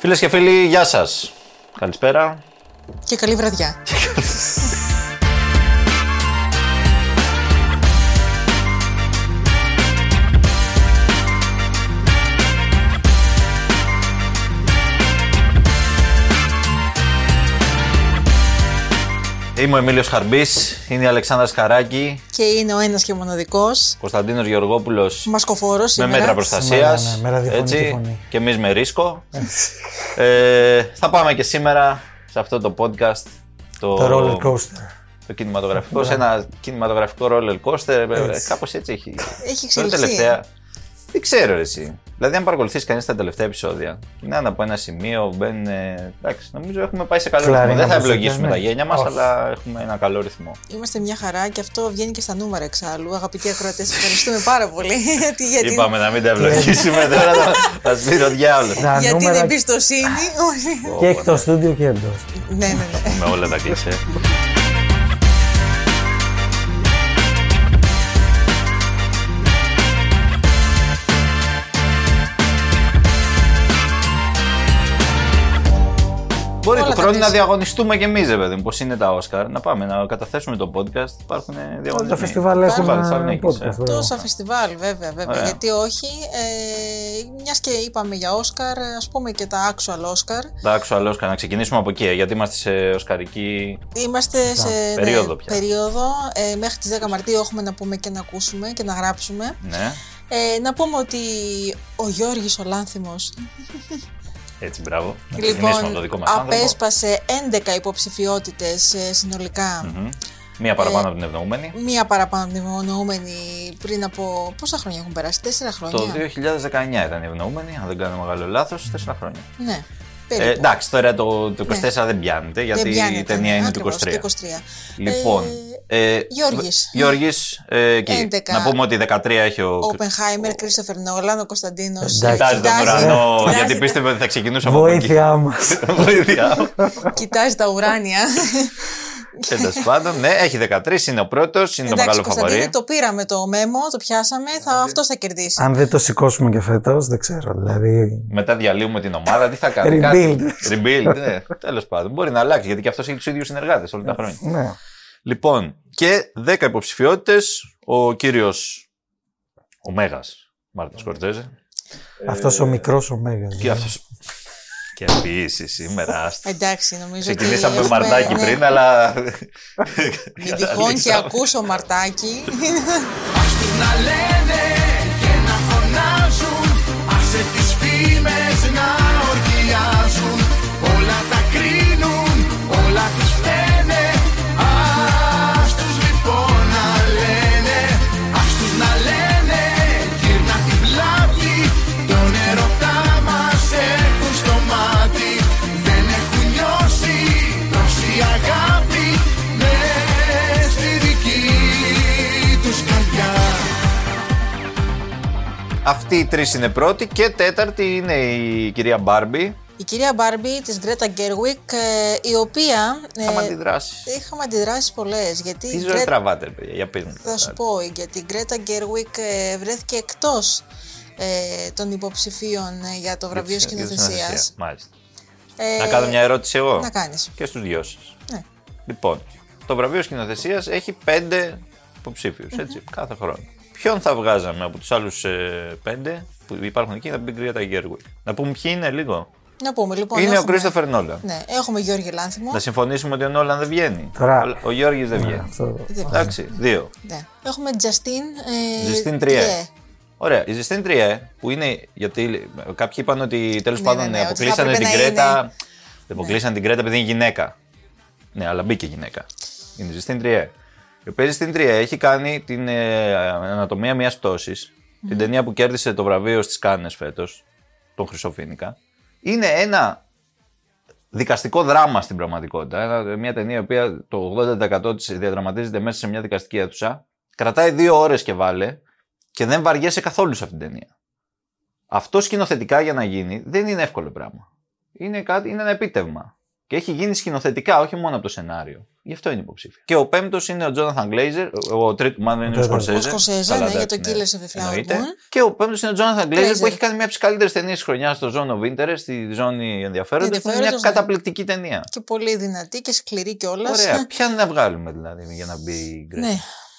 Φίλες και φίλοι, γεια σας. Καλησπέρα. Και καλή βραδιά. Είμαι ο Εμίλιος Χαρμπής, είναι η Αλεξάνδρα Σκαράκη, Και είναι ο ένας και μοναδικός Κωνσταντίνος Γεωργόπουλος μασκοφόρος με σήμερα. μέτρα προστασίας, Σήμερα, ναι, με ραδιοφωνική έτσι, φωνή. και εμείς με ρίσκο. ε, θα πάμε και σήμερα σε αυτό το podcast, το, Το roller coaster. το κινηματογραφικό, σε ένα κινηματογραφικό roller coaster, ε, Έτσι. κάπως έτσι έχει. Έχει Τώρα εξελιχθεί. τελευταία. Δεν ξέρω ρε, εσύ. Δηλαδή, αν παρακολουθήσει κανείς τα τελευταία επεισόδια, είναι από ένα σημείο, μπαίνουν. ε, Εντάξει, νομίζω έχουμε πάει σε καλό Κλάρινα ρυθμό. Δεν θα μουσική, ευλογήσουμε ναι. τα γένια μας, Όχι. αλλά έχουμε ένα καλό ρυθμό. Είμαστε μια χαρά και αυτό βγαίνει και στα νούμερα εξάλλου. Αγαπητοί ακροατές, ευχαριστούμε πάρα πολύ. γιατί για την, Είπαμε να μην τα ευλογήσουμε τώρα, θα- θα σβήρω ο διάολος. Τα για την νούμερα εμπιστοσύνη. και εκτός στούντιο και εντός. ναι, ναι, ναι. Με όλα τα κλισέ. Μπορεί Όλα του τα χρόνου να κλισέ. διαγωνιστούμε κι εμείς, βέβαια, πώς είναι τα Όσκαρ. Να πάμε να καταθέσουμε το podcast. Υπάρχουν διαγωνισμοί. Τα φεστιβάλ Φεστιβάλ έχουν Θεσσαλονίκης, podcast. ε. βέβαια. Τόσα φεστιβάλ, βέβαια, βέβαια. Ωραία. Γιατί όχι. Ε, Μιας και είπαμε για Όσκαρ, ας πούμε και τα actual Όσκαρ. Τα actual Oscar, να ξεκινήσουμε από εκεί, γιατί είμαστε σε οσκαρική. Είμαστε σε ναι, περίοδο πια. περίοδο. Ε, μέχρι τις 10 Μαρτίου έχουμε να πούμε και να ακούσουμε και να γράψουμε. Ναι, Ε, να πούμε ότι ο Γιώργης ο Λάνθιμος έτσι μπράβο. Να ξεκινήσουμε από το λοιπόν δικό μας άνθρωπο. απέσπασε 11 υποψηφιότητες ε, συνολικά. Μμμ. Μία παραπάνω Ε, από την ευνοούμενη. Μία παραπάνω από την ευνοούμενη πριν από. Πόσα χρόνια έχουν περάσει, Τέσσερα χρόνια. Το 2019 ήταν η ευνοούμενη, αν δεν κάνω μεγάλο λάθος, 4 χρόνια. Ναι, Ε, περίπου. εντάξει, τώρα το, το 24 δεν πιάνεται, γιατί Δεν πιάνεται, η ταινία ναι, είναι ακριβώς, του 23. το 23. Λοιπόν, ε, Γιώργης. Γιώργης, ε, εκεί. 11. Να πούμε ότι 13 έχει ο. Οπενχάιμερ, Κρίστοφερ Νόλαν, ο Κωνσταντίνος. Εντάξει. Κοιτάζει τον ουρανό, γιατί πίστευε ότι θα ξεκινούσε από εκεί. Βοήθειά μας. Βοήθεια. Κοιτάζει τα ουράνια. Τέλος πάντων, ναι, έχει 13, είναι ο πρώτος, είναι το Εντάξει, μεγάλο Κωνσταντίνε, φαβορή. το πήραμε το μέμο, το πιάσαμε, θα, αυτό θα κερδίσει. Αν δεν το σηκώσουμε και φέτος, δεν ξέρω. Δηλαδή. Μετά διαλύουμε την ομάδα, τι θα κάνει. Rebuild. κάτι. Rebuild, ναι. Τέλος πάντων. Μπορεί να αλλάξει γιατί και αυτός έχει τους ίδιους συνεργάτες όλα τα χρόνια. Ναι. Λοιπόν, και 10 υποψηφιότητες. Ο κύριος. Ο Μέγα Μάρτιν Σκορτζέζε. Αυτός ο μικρός ο Μέγα. Και αυτό. Και ποιήσει σήμερα. άστα. Εντάξει, νομίζω ότι Ξεκινήσαμε με έχουμε- μαρτάκι ναι. πριν, αλλά. Μην τυχόν και ακούσω μαρτάκι. Ας τους να λένε Αυτοί οι τρεις είναι πρώτοι και τέταρτη είναι η κυρία Μπάρμπι. Η κυρία Μπάρμπι της Γκρέτα Γκέρουικ, ε, η οποία. ε, Είχαμε αντιδράσεις. Είχαμε αντιδράσεις πολλές. Γιατί Τι ζόρι Γκρέτα- τραβάτε, ρε παιδιά, για πες μου. Θα σου πω, γιατί η Γκρέτα Γκέρουικ ε, βρέθηκε εκτός ε, των υποψηφίων ε, για το βραβείο Για τη σκηνοθεσίας. σκηνοθεσία, Μάλιστα. Ε, Να κάνω μια ερώτηση εγώ. Να κάνεις. Και στους δυο σας. Ναι. Λοιπόν, το βραβείο σκηνοθεσίας έχει πέντε υποψήφιους, έτσι, κάθε χρόνο. Ποιον θα βγάζαμε από τους άλλους πέντε που υπάρχουν εκεί να μπει Γκρέτα Γκέρουικ. Να πούμε ποιοι είναι λίγο. Να πούμε λοιπόν. είναι ο έχουμε- Κρίστοφερ Νόλαν. Ναι, έχουμε Γιώργο Λάνθιμο. Να συμφωνήσουμε ότι ο Νόλαν δεν βγαίνει. Τώρα- Ο Γιώργης δεν βγαίνει. Αυτό. Δεν- Εντάξει, δύο. Ναι. Έχουμε Τζαστίν. Ε, Ζεστίν Τριέ. Ωραία. Η Ζεστίν Τριέ, που είναι. Γιατί κάποιοι είπαν ότι τέλος Ναι, πάντων ναι, ναι, ότι θα αποκλείσανε την έπρεπε να Γκρέτα. είναι. Δεν αποκλείσανε την Γκρέτα επειδή είναι γυναίκα. Ναι, αλλά μπήκε γυναίκα. Είναι η Ζεστίν Τριέ. Η οποία η Ζεστίν Τριέ έχει κάνει την ε, ανατομία μιας πτώσης. Την ταινία που κέρδισε το βραβείο στις Κάνε φέτος. Τον Χρυσοφίνικα. Είναι ένα δικαστικό δράμα στην πραγματικότητα. Ένα- Μια ταινία η οποία το 80% της διαδραματίζεται μέσα σε μια δικαστική αίθουσα. Κρατάει δύο ώρες και βάλε και δεν βαριέσαι καθόλου σε αυτήν την ταινία. Αυτό σκηνοθετικά για να γίνει δεν είναι εύκολο πράγμα. Είναι, κάτι, είναι ένα επίτευγμα. Και έχει γίνει σκηνοθετικά, όχι μόνο από το σενάριο. Γι' αυτό είναι υποψήφιο. Και ο πέμπτος είναι ο Τζόναθαν Γκλέιζερ. Ο τρίτος, μάλλον είναι ο Ο Σκορσέζε. Σκορσέζε, Καλά, ναι, για εντάξει, το Killers of the Flower εννοείται. Moon. Και ο πέμπτος είναι ο Τζόναθαν Γκλέιζερ που Glazer. έχει κάνει μια από τις καλύτερες ταινίες της χρονιάς στο Zone of Interest, στη ζώνη ενδιαφέροντος. που είναι μια Ενδιαφέροντος, ναι. καταπληκτική ταινία. Και πολύ δυνατή και σκληρή κιόλας. Ωραία. Ποια να βγάλουμε δηλαδή για να μπει η Γκρέτα.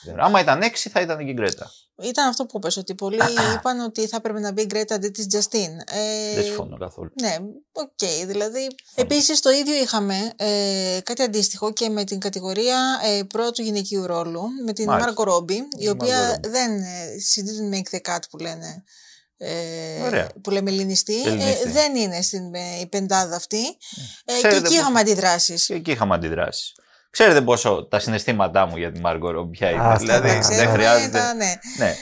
Ναι. Άμα ήταν έξι θα ήταν και η Γκρέτα. Ήταν αυτό που είπες, ότι πολλοί είπαν ότι θα έπρεπε να μπει η Γκρέτα αντί της Justin. Ε, Δεν συμφωνώ καθόλου. Ναι, οκ, δηλαδή. Επίσης το ίδιο είχαμε ε, κάτι αντίστοιχο και με την κατηγορία ε, πρώτου γυναικείου ρόλου, με την Μάλιστα. Μάργκο Ρόμπι, η Margot οποία Robbie. δεν, ε, she didn't make the cut που λένε, ε, Ωραία. που λέμε ελληνιστί, Ελληνιστί. Ε, δεν είναι στην ε, η πεντάδα αυτή. Ε, και Ξέρετε εκεί πώς- είχαμε αντιδράσεις. Και εκεί είχαμε αντιδράσεις. Ξέρετε πόσο τα συναισθήματά μου για τη Μάργκο Ρόμπι ποια είναι. Α, δηλαδή τα δεν ξέρουμε, χρειάζεται. τα- ναι. Ναι.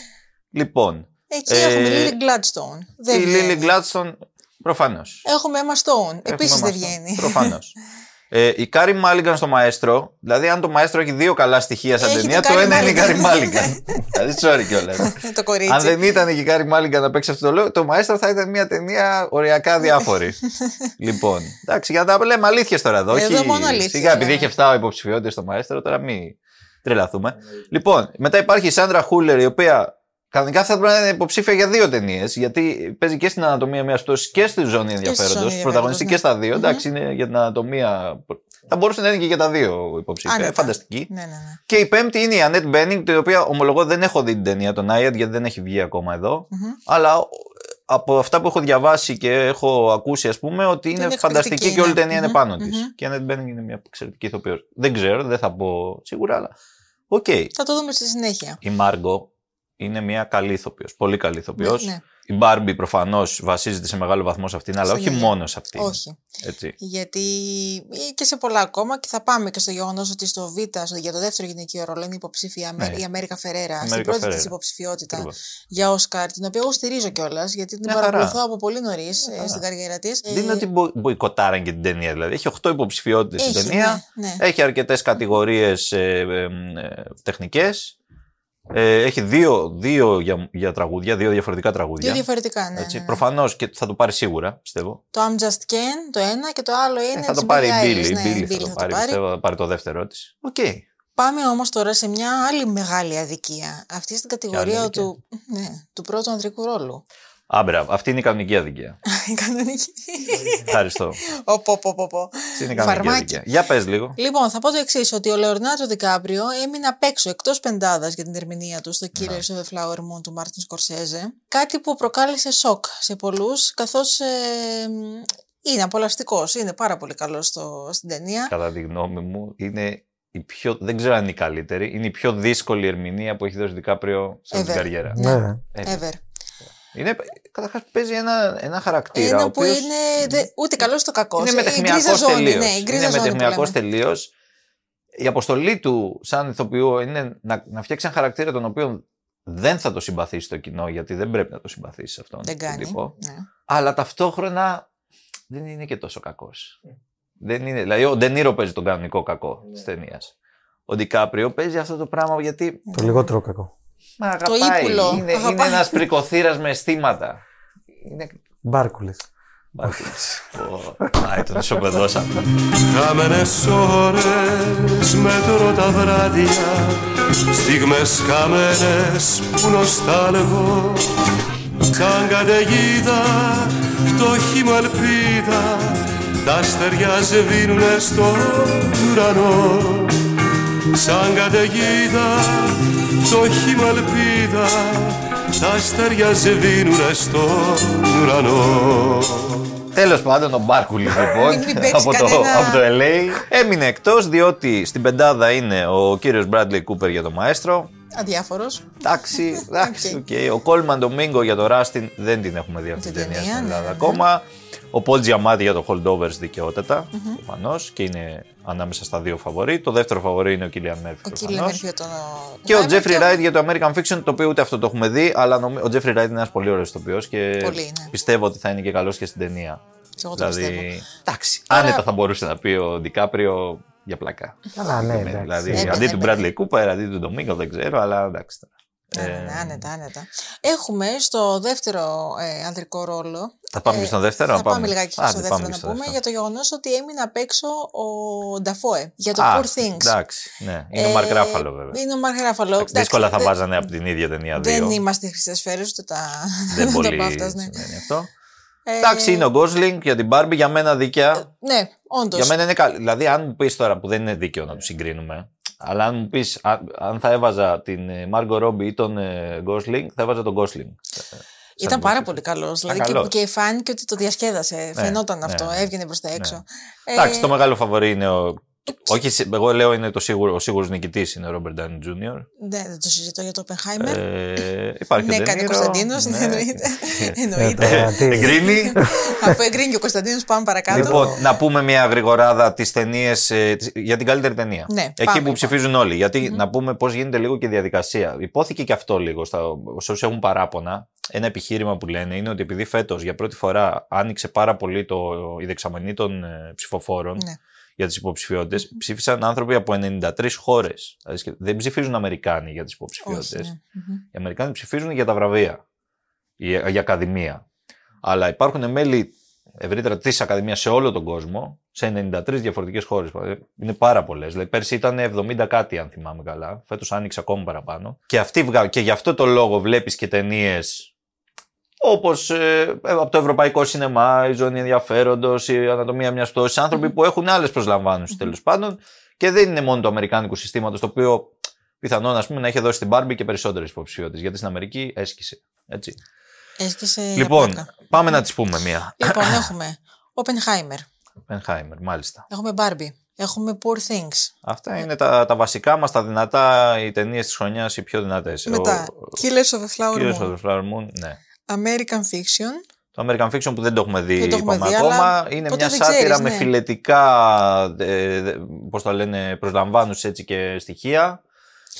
Λοιπόν, Εκεί Ε, έχουμε Lily Gladstone. η Δεν βγαίνει. Λίλι Γκλάντστον προφανώς. Έχουμε Emma Stone. Επίσης δεν βγαίνει. Προφανώς. Ε, η Κάρι Μάλιγκαν στο Μαέστρο, δηλαδή αν το Μαέστρο έχει δύο καλά στοιχεία σαν Έχει ταινία, την το Κάρι ένα είναι η Κάρι Μάλιγκαν. Μάλιγκαν. δηλαδή, sorry κιόλας. το κορίτσι. αν δεν ήταν και η Κάρι Μάλιγκαν να παίξει αυτό το ρόλο, το Μαέστρο θα ήταν μια ταινία οριακά αδιάφορη. λοιπόν, εντάξει, για να τα λέμε αλήθειες τώρα εδώ. Εδώ όχι- μόνο αλήθειες Σιγά, επειδή λέμε. έχει 7 υποψηφιότητες το Μαέστρο, τώρα μην τρελαθούμε. Λοιπόν, μετά υπάρχει η Σάντρα Χούλερ, η οποία κανονικά θα πρέπει να είναι υποψήφια για δύο ταινίες, γιατί παίζει και στην ανατομία μιας πτώση και στη ζώνη ενδιαφέροντος. ενδιαφέροντος, Πρωταγωνιστή ναι. και στα δύο. Μμμ. Εντάξει, είναι για την ανατομία. Θα μπορούσε να είναι και για τα δύο υποψήφια. Άνετα. Ε, Φανταστική. Ναι, ναι, ναι. Και η πέμπτη είναι η Ανέτ Μπένινγκ, την οποία ομολογώ δεν έχω δει την ταινία των Άιαντ, γιατί δεν έχει βγει ακόμα εδώ. Μμμ. Αλλά ε, από αυτά που έχω διαβάσει και έχω ακούσει, ας πούμε, ότι είναι, Είναι φανταστική εκπληκτική, και όλη η ναι. ταινία είναι Μμμ, πάνω της. μμμ. Και η Ανέτ Μπένινγκ είναι μια εξαιρετική ηθοποιός. Δεν ξέρω, δεν θα πω σίγουρα, αλλά. Οκ. Θα το δούμε στη συνέχεια. Η Μάργκο είναι μια καλή ηθοποιός. Πολύ καλή ηθοποιός. Ναι, ναι. Η Μπάρμπι προφανώς βασίζεται σε μεγάλο βαθμό σε αυτήν, αλλά Στην όχι ίδια. μόνο σε αυτήν. Όχι. Έτσι. Γιατί ή και σε πολλά ακόμα και θα πάμε και στο γεγονός ότι στο Β, στο- για το δεύτερο γυναικείο ρόλο, είναι υποψήφια Ναι. η Αμέρικα Φερέρα, στην Αμέρικα πρώτη της Φερέρα. υποψηφιότητα Ακριβώς. για Όσκαρ, την οποία εγώ στηρίζω κιόλας, γιατί την Μια χαρά. παρακολουθώ από πολύ νωρίς χαρά. στην καριέρα της. Δεν είναι ότι μπο- μποϊκοτάραν και την ταινία. Δηλαδή έχει 8 υποψηφιότητες η Έχει, ταινία. ναι, ναι. Έχει αρκετές κατηγορίες ε, ε, τεχνικές. Ε, έχει δύο, δύο για, για τραγούδια, δύο διαφορετικά τραγούδια. Δύο διαφορετικά, ναι. έτσι. ναι, ναι. Προφανώς και θα το πάρει σίγουρα, πιστεύω. Το I'm Just Ken, το ένα και το άλλο είναι. Ε, θα το της πάρει η Billie Μπίλι. Eilish, Η ναι, Μπίλι η θα Billie το πάρει, πιστεύω, θα πάρει το δεύτερό της. Οκ. Πάμε όμως τώρα σε μια άλλη μεγάλη αδικία. Αυτή στην κατηγορία αδικία; του, ναι, του πρώτου ανδρικού ρόλου. Άμπρα, αυτή είναι η κανονική αδικία. Η κανονική. Ευχαριστώ. Οπό, πω, πω, πω. Αυτή είναι η κανονική Φαρμάκι. αδικία. Για πες λίγο. Λοιπόν, θα πω το εξής: Ότι ο Λεωνάρντο Δικάπριο έμεινε απ' έξω, εκτός πεντάδας για την ερμηνεία του στο Ναι. Killers of the Flower Moon του Μάρτιν Σκορσέζε. Κάτι που προκάλεσε σοκ σε πολλούς, καθώς είναι απολαυστικός, είναι πάρα πολύ καλός στην ταινία. Κατά τη γνώμη μου, είναι η πιο. Δεν ξέρω αν είναι η καλύτερη. Είναι η πιο δύσκολη ερμηνεία που έχει δώσει ο Δικάπριο σε όλη την Ever. καριέρα. Ναι. Ναι. Ε, Ever. Είναι, καταρχάς παίζει ένα, ένα χαρακτήρα. ο Ένα που οποίος είναι δε, ούτε καλός ούτε κακός. είναι μετεχνιακός τελείως. Ναι, η γκρίζα είναι ζώνη που μετεχνιακός λέμε. τελείως. Η αποστολή του σαν ηθοποιού είναι να, να φτιάξει ένα χαρακτήρα τον οποίο δεν θα το συμπαθήσει το κοινό, γιατί δεν πρέπει να το συμπαθήσει αυτόν Δεν τον κάνει. τύπο. Ναι. Αλλά ταυτόχρονα δεν είναι και τόσο κακός. Δεν είναι. Δηλαδή, ο Ντενίρο παίζει τον κανονικό κακό της ταινίας. Ο Ντικάπριο παίζει αυτό το πράγμα γιατί. Το λιγότερο κακό. Μα αγαπάει. ύπουλο. Είναι, είναι Αγαπάει. ένας πρικοθύρας με αισθήματα. Είναι. Μπάρκουλες. Α, τον ισοπεδώσαμε. Χαμένες ώρες μέτρω τα βράδια Στιγμές χαμένες που νοσταλγώ Σαν καταιγίδα φτωχή μου ελπίδα Τα αστέρια σβήνουνε στον ουρανό Σαν καταιγίδα φτωχή μου ελπίδα Τα αστέρια σβήνουνε στον ουρανό Τέλος πάντων, ο Μπάρκουλης λοιπόν Μην παίξεις από, το, κανένα- από το LA έμεινε εκτός διότι στην πεντάδα είναι ο κύριος Bradley Cooper για το Μαέστρο. Αδιάφορος. Εντάξει, εντάξει, OK. OK. Ο Κόλμαν Ντομίνγκο για το Ράστιν δεν την έχουμε δει αυτή την Την ταινία ταινία, στην ναι, Ελλάδα ναι. Ακόμα. Ο Πολ Τζιαμάτι για το Holdovers δικαιότατα, προφανώς και είναι ανάμεσα στα δύο φαβορή. Το δεύτερο φαβορή είναι ο Κίλιαν Μέρφυ. Ο προφανώς. Κίλιαν Μέρφυ τον. Και ο Χάιμερ Τζέφρι Ράιτ για το American Fiction, το οποίο ούτε αυτό το έχουμε δει, αλλά νομι... ο Τζέφρι Ράιτ είναι ένας πολύ ωραίος ηθοποιός και Πολύ, ναι. πιστεύω ότι θα είναι και καλός και στην ταινία. Και εγώ το πιστεύω. δηλαδή, εντάξει, Τώρα- άνετα θα μπορούσε να πει ο Ντικάπριο για πλάκα. Καλά, ναι, εντάξει. δηλαδή, Έπαιρνε, αντί του έπαιρνε. Bradley Cooper, αντί του Ντομίνγκο, δεν ξέρω, αλλά εντάξει. Ναι, Ε, ναι, άνετα, άνετα. Έχουμε στο δεύτερο ε, ανδρικό ρόλο Θα πάμε και στο δεύτερο. Θα να πάμε, λιγάκι Άντε, στο δεύτερο πάμε να στο πούμε δεύτερο. για το γεγονός ότι έμεινε απ' έξω ο Νταφόε. Για το Α, Poor Things. Εντάξει, ναι. Είναι ο Ε, Μαρκ Ράφαλο βέβαια. Είναι ο Μαρκ Ράφαλο. Εντάξει, Εντάξει, Δύσκολα θα δεν- βάζανε από την ίδια ταινία δύο. Δεν είμαστε χρυσές σφαίρε ούτε τα, Δεν τα πολύ μπάφτας, ναι. σημαίνει αυτό. Ε, Εντάξει, είναι ο Gosling για την Barbie για μένα δίκαια. Ναι, όντως. Για μένα είναι καλή. Δηλαδή, αν μου πεις τώρα που δεν είναι δίκαιο να του συγκρίνουμε, αλλά αν μου πει αν θα έβαζα την ε, Margot Robbie ή τον ε, Gosling, θα έβαζα τον Gosling. Ήταν πάρα πολύ καλός. Δηλαδή καλός. και, και φάνηκε ότι το διασκέδασε. Φαινόταν ναι, αυτό. ναι. Έβγαινε προς τα έξω. Ε, Εντάξει, το μεγάλο φαβορή είναι ο. Όχι, σε- εγώ λέω είναι το σίγουρο, ο σίγουρος νικητής είναι ο Robert Downey Jr. Ναι, δεν το συζητώ για το Oppenheimer. Ε, υπάρχει ναι, ο κάνει ο De Niro, Κωνσταντίνος. ναι. εννοείται. Ε, εννοείται. τώρα, τι- Εγκρίνει. Αφού εγκρίνει και ο Κωνσταντίνος, πάμε παρακάτω. Λοιπόν, να πούμε μια γρηγοράδα τις ταινίες για την καλύτερη ταινία. Ναι, Εκεί πάμε, που λοιπόν. ψηφίζουν όλοι. Γιατί να πούμε πώς γίνεται λίγο και η διαδικασία. Υπόθηκε και αυτό λίγο στα, σε όσου έχουν παράπονα. Ένα επιχείρημα που λένε είναι ότι επειδή φέτος για πρώτη φορά άνοιξε πάρα πολύ το, η δεξαμενή των ε, ψηφοφόρων Ναι. Για τι υποψηφιότητες, ψήφισαν άνθρωποι από 93 χώρες. Δεν ψηφίζουν Αμερικάνοι για τι Όχι, υποψηφιότητε. ναι. Μμμ. Οι Αμερικάνοι ψηφίζουν για τα βραβεία, η, η Ακαδημία. Αλλά υπάρχουν μέλη ευρύτερα της Ακαδημίας σε όλο τον κόσμο, σε 93 διαφορετικές χώρες. Είναι πάρα πολλές. Δηλαδή, πέρσι ήταν 70 κάτι, αν θυμάμαι καλά. Φέτος άνοιξε ακόμη παραπάνω. Και, αυτοί, βγα- και γι' αυτό το λόγο βλέπεις και ταινίες όπως από το Ευρωπαϊκό Σινεμά, η Ζώνη Ενδιαφέροντος, η Ανατομία μιας πτώσης. Άνθρωποι που έχουν άλλες προσλαμβάνουσει τέλος πάντων. Και δεν είναι μόνο του Αμερικάνικου συστήματος, το οποίο πιθανόν ας πούμε, να είχε δώσει στην Barbie και περισσότερες υποψηφιότητες. Γιατί στην Αμερική έσκησε. Έτσι. Έσκησε για Λοιπόν, πλάκα. πάμε να τις πούμε μία. Λοιπόν, έχουμε Oppenheimer. Oppenheimer, μάλιστα. Έχουμε Barbie. Έχουμε Poor Things. Αυτά είναι τα, τα βασικά μας, τα δυνατά, οι ταινίες της χρονιάς, οι πιο δυνατές. Μετά, Killers of the Flower Κύριος Moon. of the Flower Moon, ναι. American Fiction. Το American Fiction που δεν το έχουμε δει, Δεν το έχουμε είπαμε δει, ακόμα, αλλά είναι ποτέ μια δεν σάτυρα ξέρεις, με ναι. φιλετικά, ε, δε- πώς το λένε, προσλαμβάνους έτσι και στοιχεία.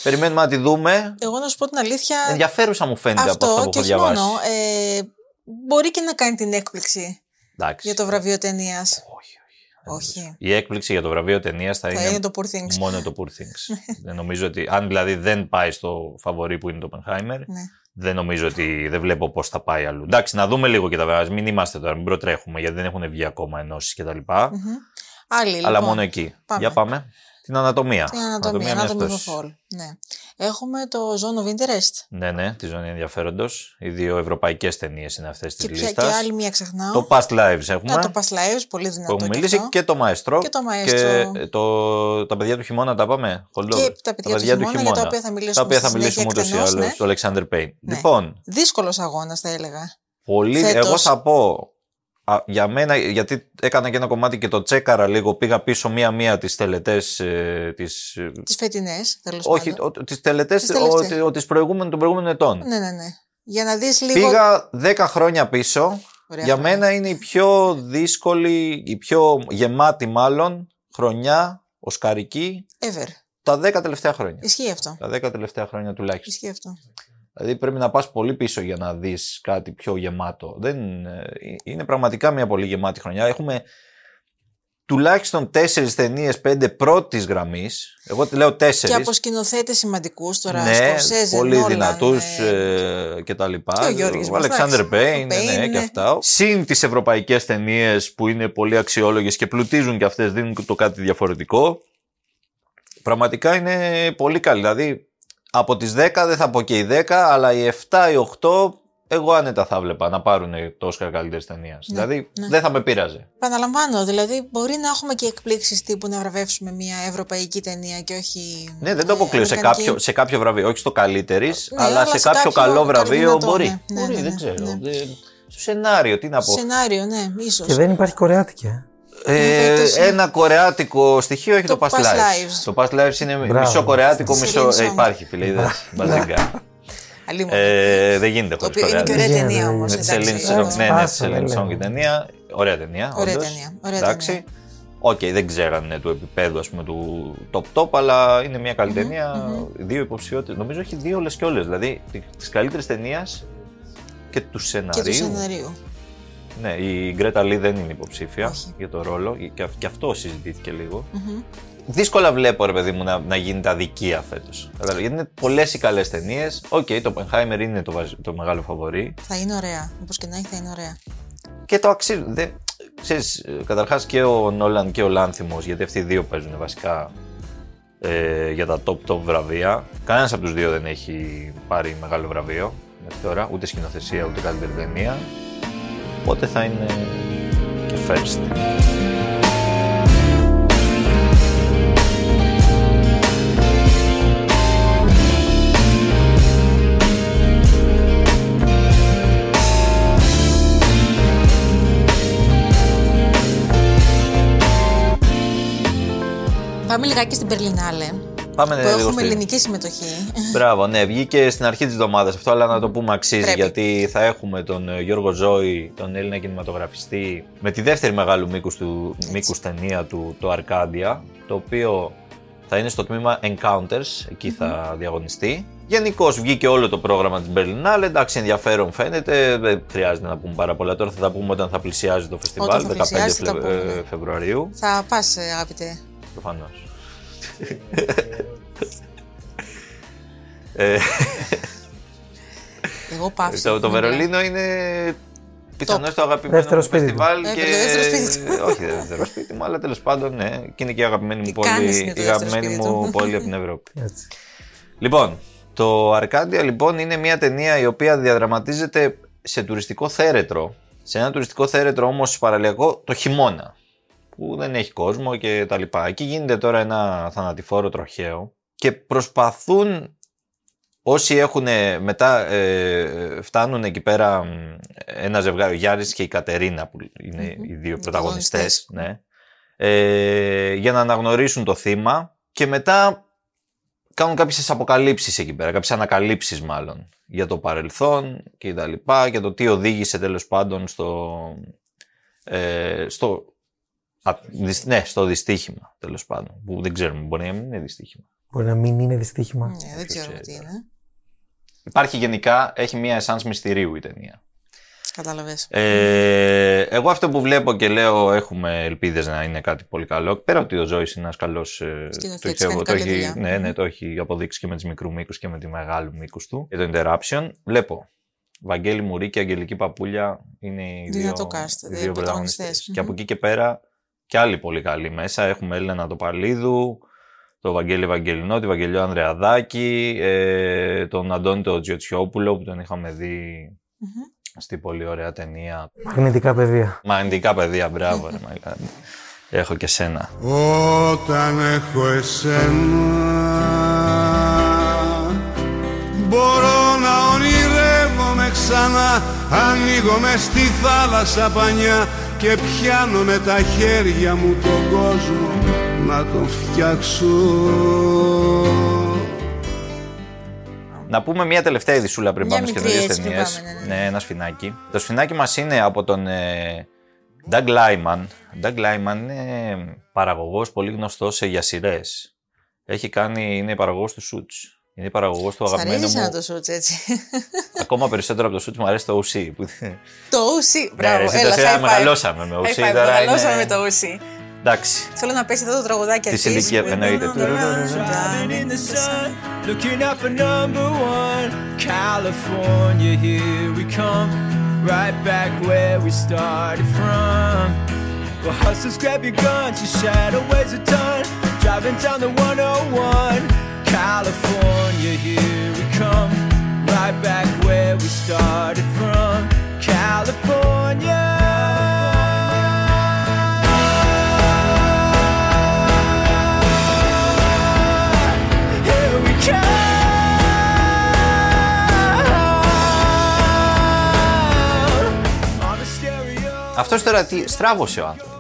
Περιμένουμε να τη δούμε. Εγώ να σου πω την αλήθεια. Ενδιαφέρουσα μου φαίνεται από αυτά αυτό που και έχω όχι διαβάσει. μόνο. Ε, μπορεί και να κάνει την έκπληξη Εντάξει. για το βραβείο ταινίας. Όχι, όχι. Όχι. Η έκπληξη για το βραβείο ταινίας θα, Θα είναι το Poor Things. μόνο το Poor Things. δεν νομίζω ότι, αν δηλαδή δεν πάει στο φαβορή που είναι το Oppenheimer, Ναι. Δεν νομίζω ότι δεν βλέπω πώς θα πάει αλλού. Εντάξει, να δούμε λίγο και τα βραβεία. Μην είμαστε τώρα, μην προτρέχουμε γιατί δεν έχουν βγει ακόμα ενώσεις κτλ. Μμμ. Άλλη, Αλλά λοιπόν, μόνο εκεί. πάμε. Για πάμε. Την ανατομία. Την ανατομία, μιας Anatomy of a πτώσης. Fall. Ναι. Έχουμε το Zone of Interest. Ναι, ναι, τη ζώνη ενδιαφέροντος. Οι δύο ευρωπαϊκές ταινίες είναι αυτές της Και, ποια, λίστας. και άλλη μία ξεχνάω. Το Past Lives έχουμε. Να το Past Lives, πολύ που δυνατό. έχουμε και μιλήσει αυτό. και το Maestro. Και το Maestro. Και το, τα παιδιά του χειμώνα τα πάμε. Holdover. Και τα παιδιά του χειμώνα, για τα οποία θα μιλήσουμε Τα οποία θα στη συνέχεια μιλήσουμε ούτως ή εκτενώς, άλλως. ναι. Το Alexander Payne. Ναι. Λοιπόν, Δύσκολος αγώνας θα έλεγα. πολύ. Φέτος. Εγώ θα πω. Α, για μένα, γιατί έκανα και ένα κομμάτι και το τσέκαρα λίγο, πήγα πίσω μία-μία τις τελετές ε, τις, ε, Τις φετινές, τέλος όχι, πάντων. ο, τις τελετές Τις τελευταίες. ο, ο, της προηγούμενων, των προηγούμενων ετών. Ναι, ναι, ναι. Για να δεις λίγο... Πήγα 10 χρόνια πίσω. Ωραία Για χρόνια. μένα είναι η πιο δύσκολη, η πιο γεμάτη μάλλον χρονιά, οσκαρική, Ever. τα 10 τελευταία χρόνια. Ισχύει αυτό. Τα 10 τελευταία χρόνια τουλάχιστον. Ισχύει αυτό. Δηλαδή πρέπει να πας πολύ πίσω για να δεις κάτι πιο γεμάτο. Δεν, ε, είναι πραγματικά μια πολύ γεμάτη χρονιά. Έχουμε τουλάχιστον τέσσερις ταινίες, πέντε πρώτης γραμμής. Εγώ τη λέω τέσσερις. Και από σκηνοθέτε σημαντικούς τώρα. ναι, Σκορσέζε, πολύ Νόλαν, δυνατούς ε, ε, και τα λοιπά. και ο Γιώργης ο μας, Αλεξάνδρ εντάξει. Πέιν, Ο ναι, Payne, ναι, και ναι. αυτά. Συν τις ευρωπαϊκές ταινίες που είναι πολύ αξιόλογες και πλουτίζουν και αυτές, δίνουν το κάτι διαφορετικό. Πραγματικά είναι πολύ καλή. Δηλαδή, από τις 10 δεν θα πω και οι 10, αλλά οι 7, οι 8, εγώ άνετα θα βλέπα να πάρουν το Όσκαρ καλύτερης ταινίας. δηλαδή, ναι. δεν θα με πείραζε. Επαναλαμβάνω, δηλαδή μπορεί να έχουμε και εκπλήξεις τύπου να βραβεύσουμε μια ευρωπαϊκή ταινία και όχι. Ναι, δεν το ε, αποκλείω σε αμερικανική. κάποιο, σε κάποιο βραβείο. Όχι στο καλύτερης, Ναι, αλλά, αλλά σε, σε κάποιο, κάποιο καλό βραβείο καρδινατό, μπορεί. ναι. Ναι, μπορεί, ναι, δεν ναι, ξέρω. ναι. Δεν- Στο σενάριο, τι να πω. Σενάριο, ναι, ίσως. Και δεν υπάρχει κορεάτικη. Ε. Ε, φέτος- ένα κορεάτικο στοιχείο έχει το, Το Past Past Lives. Lives. Το Past Lives είναι Μπράβο. μισό κορεάτικο, Celine μισό. Ε, Song. υπάρχει, φίλε, είδες. Μπαζίγκα. ε, δεν γίνεται Το χωρίς οποίο είναι και κορεάτικο. ωραία Δεν ταινία γίνεται, όμως. Με τη Celine εντάξει. Song, ναι, ναι, τη Σπάσα, Celine δεν Song λέμε. η ταινία. Ωραία ταινία. Ωραία όντως. ταινία, ωραία Εντάξει. ταινία. Οκ, δεν ξέρανε του επίπεδου ας πούμε, του top top, αλλά είναι μια καλή ταινία. Δύο υποψηφιότητες. Νομίζω έχει δύο όλες και όλες. Δηλαδή της καλύτερης ταινίας και του Και σεναρίου. Του σεναρίου. Ναι, η Γκρέτα Λί δεν είναι υποψήφια Όχι. για το ρόλο και, αυ- και αυτό συζητήθηκε λίγο. Μμμ. Δύσκολα βλέπω, ρε παιδί μου, να, να γίνεται αδικία φέτος. Γιατί είναι πολλές οι καλές ταινίες. Οκ, το Oppenheimer είναι το, βαζ- το μεγάλο φαβορή. Θα είναι ωραία. Όπως και να έχει, θα είναι ωραία. και το αξίζουν. Δεν, ξέρεις, ε, καταρχάς και ο Νόλαν και ο Λάνθιμος, γιατί αυτοί οι δύο παίζουν βασικά ε, για τα top top βραβεία. Κανένας από τους δύο δεν έχει πάρει μεγάλο βραβείο μέχρι τώρα, ούτε σκηνοθεσία ούτε καλύτερη ταινία. Οπότε θα είναι και first. Πάμε λιγάκι στην Περλινάλε. Πάμε Που λίγο έχουμε στη- ελληνική συμμετοχή. Μπράβο, ναι, βγήκε στην αρχή της εβδομάδας αυτό, αλλά να το πούμε αξίζει Πρέπει. γιατί θα έχουμε τον ε, Γιώργο Ζώη, τον Έλληνα κινηματογραφιστή, με τη δεύτερη μεγάλου μήκους του μήκους ταινία του, το Αρκάντια, το οποίο θα είναι στο τμήμα Encounters, εκεί θα διαγωνιστεί. Γενικώς βγήκε όλο το πρόγραμμα της Berlinale. Εντάξει, ενδιαφέρον φαίνεται. Δεν χρειάζεται να πούμε πάρα πολλά. Τώρα θα τα πούμε όταν θα πλησιάζει το φεστιβάλ, Όταν θα 15 πλησιάζει θα τα Φλε- πούμε, ε, ναι. Φεβρουαρίου. Θα πας, αγαπητέ. Προφανώς. Ε, Εγώ πάω. το, το Βερολίνο είναι πιθανώ το αγαπημένο Δεύτερο μου σπίτι φεστιβάλ. Ε, και... το δεύτερο σπίτι του. Όχι, δεν δεύτερο σπίτι μου, αλλά τέλος πάντων ναι. Και είναι και η αγαπημένη μου Η πόλη, Κάνης είναι το η δεύτερο αγαπημένη σπίτι μου του. πόλη από την Ευρώπη. Έτσι. Λοιπόν, το Αρκάντια λοιπόν είναι μια ταινία η οποία διαδραματίζεται σε τουριστικό θέρετρο. Σε ένα τουριστικό θέρετρο όμως παραλιακό το χειμώνα. Που δεν έχει κόσμο και τα λοιπά. Εκεί γίνεται τώρα ένα θανατηφόρο τροχαίο και προσπαθούν όσοι έχουν μετά ε, φτάνουν εκεί πέρα μ, ένα ζευγάρι, ο Γιάρης και η Κατερίνα που είναι οι δύο Οι πρωταγωνιστές, ναι, ε, για να αναγνωρίσουν το θύμα και μετά κάνουν κάποιες αποκαλύψεις εκεί πέρα, κάποιες ανακαλύψεις μάλλον για το παρελθόν και τα λοιπά και το τι οδήγησε τέλος πάντων στο, ε, στο, α, δυσ- ναι, στο δυστύχημα τέλος πάντων που δεν ξέρουμε, μπορεί να μην είναι δυστύχημα. Μπορεί να μην είναι δυστύχημα. Ναι, δεν ξέρω ξέρει τι τώρα. είναι. Υπάρχει γενικά, έχει μια εσάνς μυστηρίου η ταινία. Κατάλαβες. Ε, εγώ αυτό που βλέπω και λέω έχουμε ελπίδες να είναι κάτι πολύ καλό. Πέρα ότι ο Ζώης είναι ένας καλός... Ε, Σκηνοθέτης, ξέρω εγώ, κάνει το καλή έχει, δουλειά. ναι, ναι, το έχει αποδείξει και με τις μικρού μήκους και με τη μεγάλου μήκους του. Και το Interruption. Βλέπω. Βαγγέλη Μουρή και Αγγελική Παπούλια είναι οι δύο, Δυνατό cast, οι δύο δύο πρωταγωνιστές. πρωταγωνιστές. Και Μμμ. από εκεί και πέρα και άλλοι πολύ καλοί μέσα. Έχουμε Έλληνα Τοπαλίδου, τον Βαγγέλη Βαγγελινό, τη Βαγγελιό Ανδρεαδάκη, ε, τον Αντώνη τον Τζιοτσιόπουλο που τον είχαμε δει στη πολύ ωραία ταινία. Μαγνητικά πεδία. Μαγνητικά παιδεία, μπράβο ρε μαλάκα. Έχω και σένα. Όταν έχω εσένα Μπορώ να ονειρεύομαι ξανά Ανοίγω μες στη θάλασσα πανιά Και πιάνω με τα χέρια μου τον κόσμο Να τον φτιάξω Να πούμε μια τελευταία ειδισούλα πριν Μια πάμε στις μικρή καινούριε έτσι πριν ταινίες. πάμε, ναι, ναι. Ναι, ένα σφινάκι. Το σφινάκι μας είναι από τον ε, Doug Lyman. Doug Lyman είναι παραγωγός πολύ γνωστός για σειρέ. Έχει κάνει, είναι παραγωγός του Suits. Είναι παραγωγός του Σ' αγαπημένου αρέσει μου. να το σούτς έτσι. Ακόμα περισσότερο από το Suits μου αρέσει το OC. Που... το ούσι. Ναι, Μπράβο, εσύ έλα, το high σε five. μεγαλώσαμε με High OC. five, τώρα Μεγαλώσαμε είναι- με το ούσι. Εντάξει. Θέλω να πέσει αυτό το τραγουδάκι Της αρχής. ηλικίας, εννοείται. Driving in the sun, looking up for number one. California, here we come, right back where we started from. Well, hustlers, grab your guns, your shadow weighs a ton. Driving down the 101, California, here we come, right back where we started from. California. Here we come on the stereo. Αυτό τώρα τι στράβωσε ο άνθρωπο.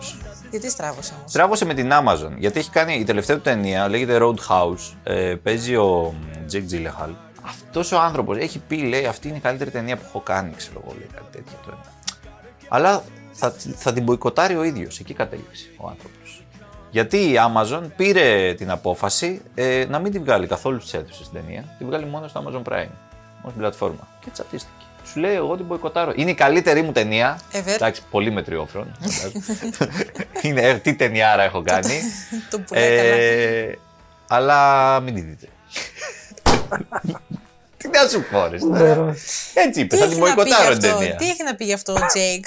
Γιατί στράβωσε όμως; Στράβωσε με την Amazon γιατί έχει κάνει η τελευταία του ταινία, λέγεται Roadhouse. Ε, παίζει ο Jake Gyllenhaal. Αυτός ο άνθρωπος έχει πει, λέει, αυτή είναι η καλύτερη ταινία που έχω κάνει, ξέρω εγώ, λέει κάτι τέτοιο τώρα. Αλλά θα, θα την μποϊκοτάρει ο ίδιος. Εκεί κατέληξε ο άνθρωπος. Γιατί η Amazon πήρε την απόφαση ε, να μην την βγάλει καθόλου στι αίθουσες την ταινία, την βγάλει μόνο στο Amazon Prime. Μόνο στην πλατφόρμα. Και τσατίστηκε. Σου λέει, εγώ την μποϊκοτάρω. Είναι η καλύτερη μου ταινία. Ever. Εντάξει, πολύ μετριόφρον. είναι, ε, τι ταινιάρα έχω κάνει. Το πουλάει καλά. ε, αλλά μην τη δείτε. Τι να σου πω, ρε. Νερός. Έτσι είπε, Τι θα τη έχει να πει γι' μποϊκοτάρω την αυτό, ταινία. τι έχει να πει γι' αυτό ο Τζέικ.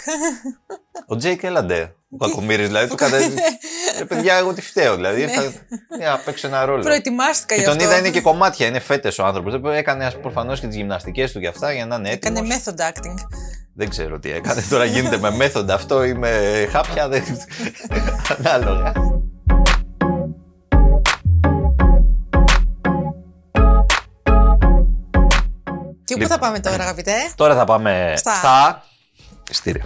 Ο Τζέικ έλαντε. Ο κακομοίρη δηλαδή του κατά. Ε, παιδιά, εγώ τι φταίω. Δηλαδή ήρθα για να παίξω ένα ρόλο. Προετοιμάστηκα Και γι' τον αυτό. είδα είναι και κομμάτια, είναι φέτες ο άνθρωπος. Έκανε προφανώς και τις γυμναστικές του και αυτά για να είναι έτοιμος. Έκανε method acting. Δεν ξέρω τι έκανε. Τώρα γίνεται με μέθοντα αυτό ή με χάπια. Δεν... Ανάλογα. Πού Λοιπόν. θα πάμε τώρα, αγαπητέ; Τώρα θα πάμε Στα- στα. Ειστήρια.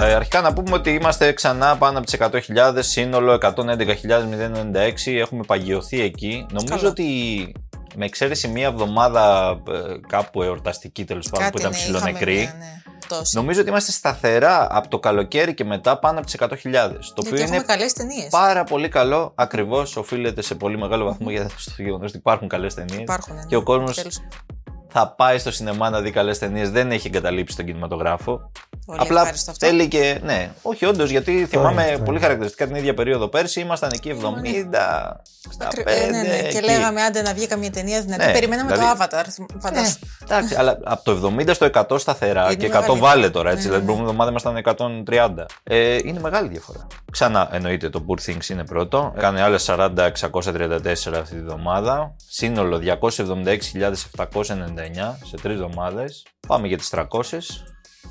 Ε, αρχικά να πούμε ότι είμαστε ξανά πάνω από τις 100.000, σύνολο 111.096, έχουμε παγιωθεί εκεί. Νομίζω Καλά. ότι με εξαίρεση μία εβδομάδα ε, κάπου εορταστική τέλος πάντων που ήταν ναι, ψιλονεκρή, είχαμε μια, ναι, πτώση. Νομίζω ότι είμαστε σταθερά από το καλοκαίρι και μετά πάνω από τις 100.000. Το Γιατί οποίο έχουμε είναι καλές ταινίες. πάρα πολύ καλό. Ακριβώς οφείλεται σε πολύ μεγάλο βαθμό για στο γεγονός ότι υπάρχουν καλές ταινίες. Υπάρχουν. ναι. Και ο κόσμος Τέλος. Θα πάει στο σινεμά να δει καλές ταινίες. Δεν έχει εγκαταλείψει τον κινηματογράφο. Πολύ Απλά ευχάριστο αυτό. θέλει και. Ναι, όχι, όντως, γιατί θυμάμαι αυτό πολύ είναι. χαρακτηριστικά την ίδια περίοδο πέρσι. Ήμασταν εκεί 70, 65. Ακρι- ε, ναι, ναι. Και εκεί. λέγαμε άντε να βγει καμία ταινία δυνατή. Ναι, Περιμέναμε δηλαδή- το Avatar. Φαντάσου. Εντάξει, αλλά από το 70 στο 100 σταθερά Είναι και 100 μεγάλη βάλε τώρα, έτσι. Ναι, δηλαδή, ναι, την προηγούμενη εβδομάδα ήμασταν 130. Ε, είναι μεγάλη διαφορά. Ξανά εννοείται το Poor Things είναι πρώτο. Έκανε άλλες 40-634 αυτή τη εβδομάδα. Σύνολο 276.799 σε τρεις εβδομάδες. Πάμε για τις 300.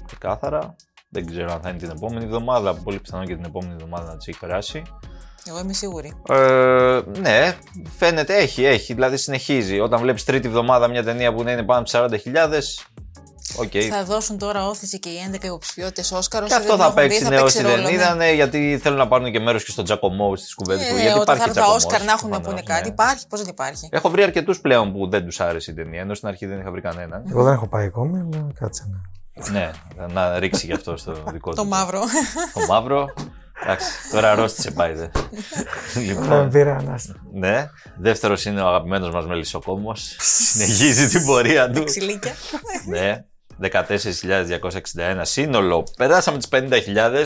Ξεκάθαρα. Δεν ξέρω αν θα είναι την επόμενη εβδομάδα. Πολύ πιθανό και την επόμενη εβδομάδα να τις έχει περάσει. Εγώ είμαι σίγουρη. Ε, ναι, φαίνεται έχει, έχει. Δηλαδή συνεχίζει. Όταν βλέπεις τρίτη εβδομάδα μια ταινία που να είναι πάνω από 40.000, οκ. Θα δώσουν τώρα ώθηση και οι 11 υποψηφιότητες Όσκαρ. Και αυτό θα παίξει ναι όσοι δεν είδανε, γιατί θέλουν να πάρουν και μέρος και στον Τζακωμό στις κουβέντες του. Ε, Γιατί όταν θα υπάρχει έρθουν τα Τζακωμός, Όσκαρ να έχουν να προφανώς, πούνε κάτι. ναι. Υπάρχει, πώς δεν υπάρχει. Έχω βρει αρκετούς πλέον που δεν τους άρεσε η ταινία, ενώ στην αρχή δεν είχα βρει κανέναν. Εγώ δεν έχω πάει ακόμη, αλλά κάτσε να. ναι, να ρίξει γι' αυτό στο δικό του. Το μαύρο. Το μαύρο. Εντάξει, τώρα αρρώστησε πάει δε. Δεν λοιπόν, πήρα ανάστα. ναι. Δεύτερος είναι ο αγαπημένος μας Μελισσοκόμος. Συνεχίζει την πορεία του. Ξυλίκια. ναι. 14.261 σύνολο. Περάσαμε τις 50.000.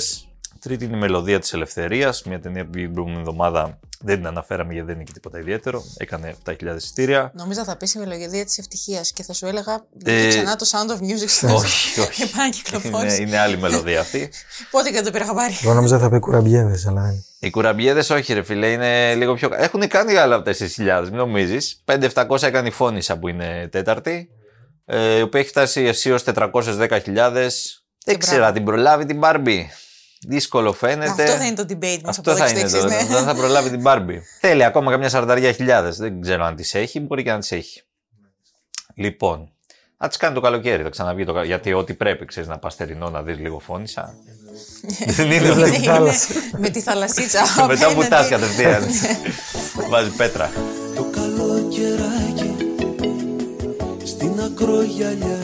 Τρίτη είναι η Μελωδία της Ελευθερίας. Μια ταινία που την προηγούμενη εβδομάδα δεν την αναφέραμε γιατί δεν είναι και τίποτα ιδιαίτερο. Έκανε 7.000 εισιτήρια. Νόμιζα θα πει η μελωδία της ευτυχίας και θα σου έλεγα. Ε, Ε, ξανά το Sound of Music στο όχι, όχι. επανακυκλοφόρησε. είναι, είναι άλλη μελωδία αυτή. Πότε και δεν το πήρα χαμπάρι. Εγώ νόμιζα θα πει κουραμπιέδες, αλλά. Οι κουραμπιέδες, όχι, ρε φίλε, είναι λίγο πιο. Έχουν κάνει άλλα από 4.000, μην νομίζεις. 5.700 έκανε η Φόνησα που είναι τέταρτη. Ε, η οποία έχει φτάσει αισίω 410.000. Δεν ξέρω, μπράβο. αν την προλάβει την Barbie. Δύσκολο φαίνεται. Αυτό θα είναι το debate μας από Αυτό εδώ θα και είναι στο το. εξής, ναι. Δεν θα προλάβει την Barbie. Θέλει ακόμα καμιά 40.000. Δεν ξέρω αν τις έχει, μπορεί και να τις έχει. Λοιπόν, να τις κάνει το καλοκαίρι, θα ξαναβγεί το καλοκαίρι. Γιατί ό,τι πρέπει, ξέρεις να πας θερινό να δεις λίγο φόνησα. Δεν είναι βλέπει ότι- τη θάλασσα. Είναι Με τη θαλασσίτσα. Μετά απέναντι. βουτάς κατευθείαν. Βάζει πέτρα. Το καλοκαιράκι στην ακρογιαλιά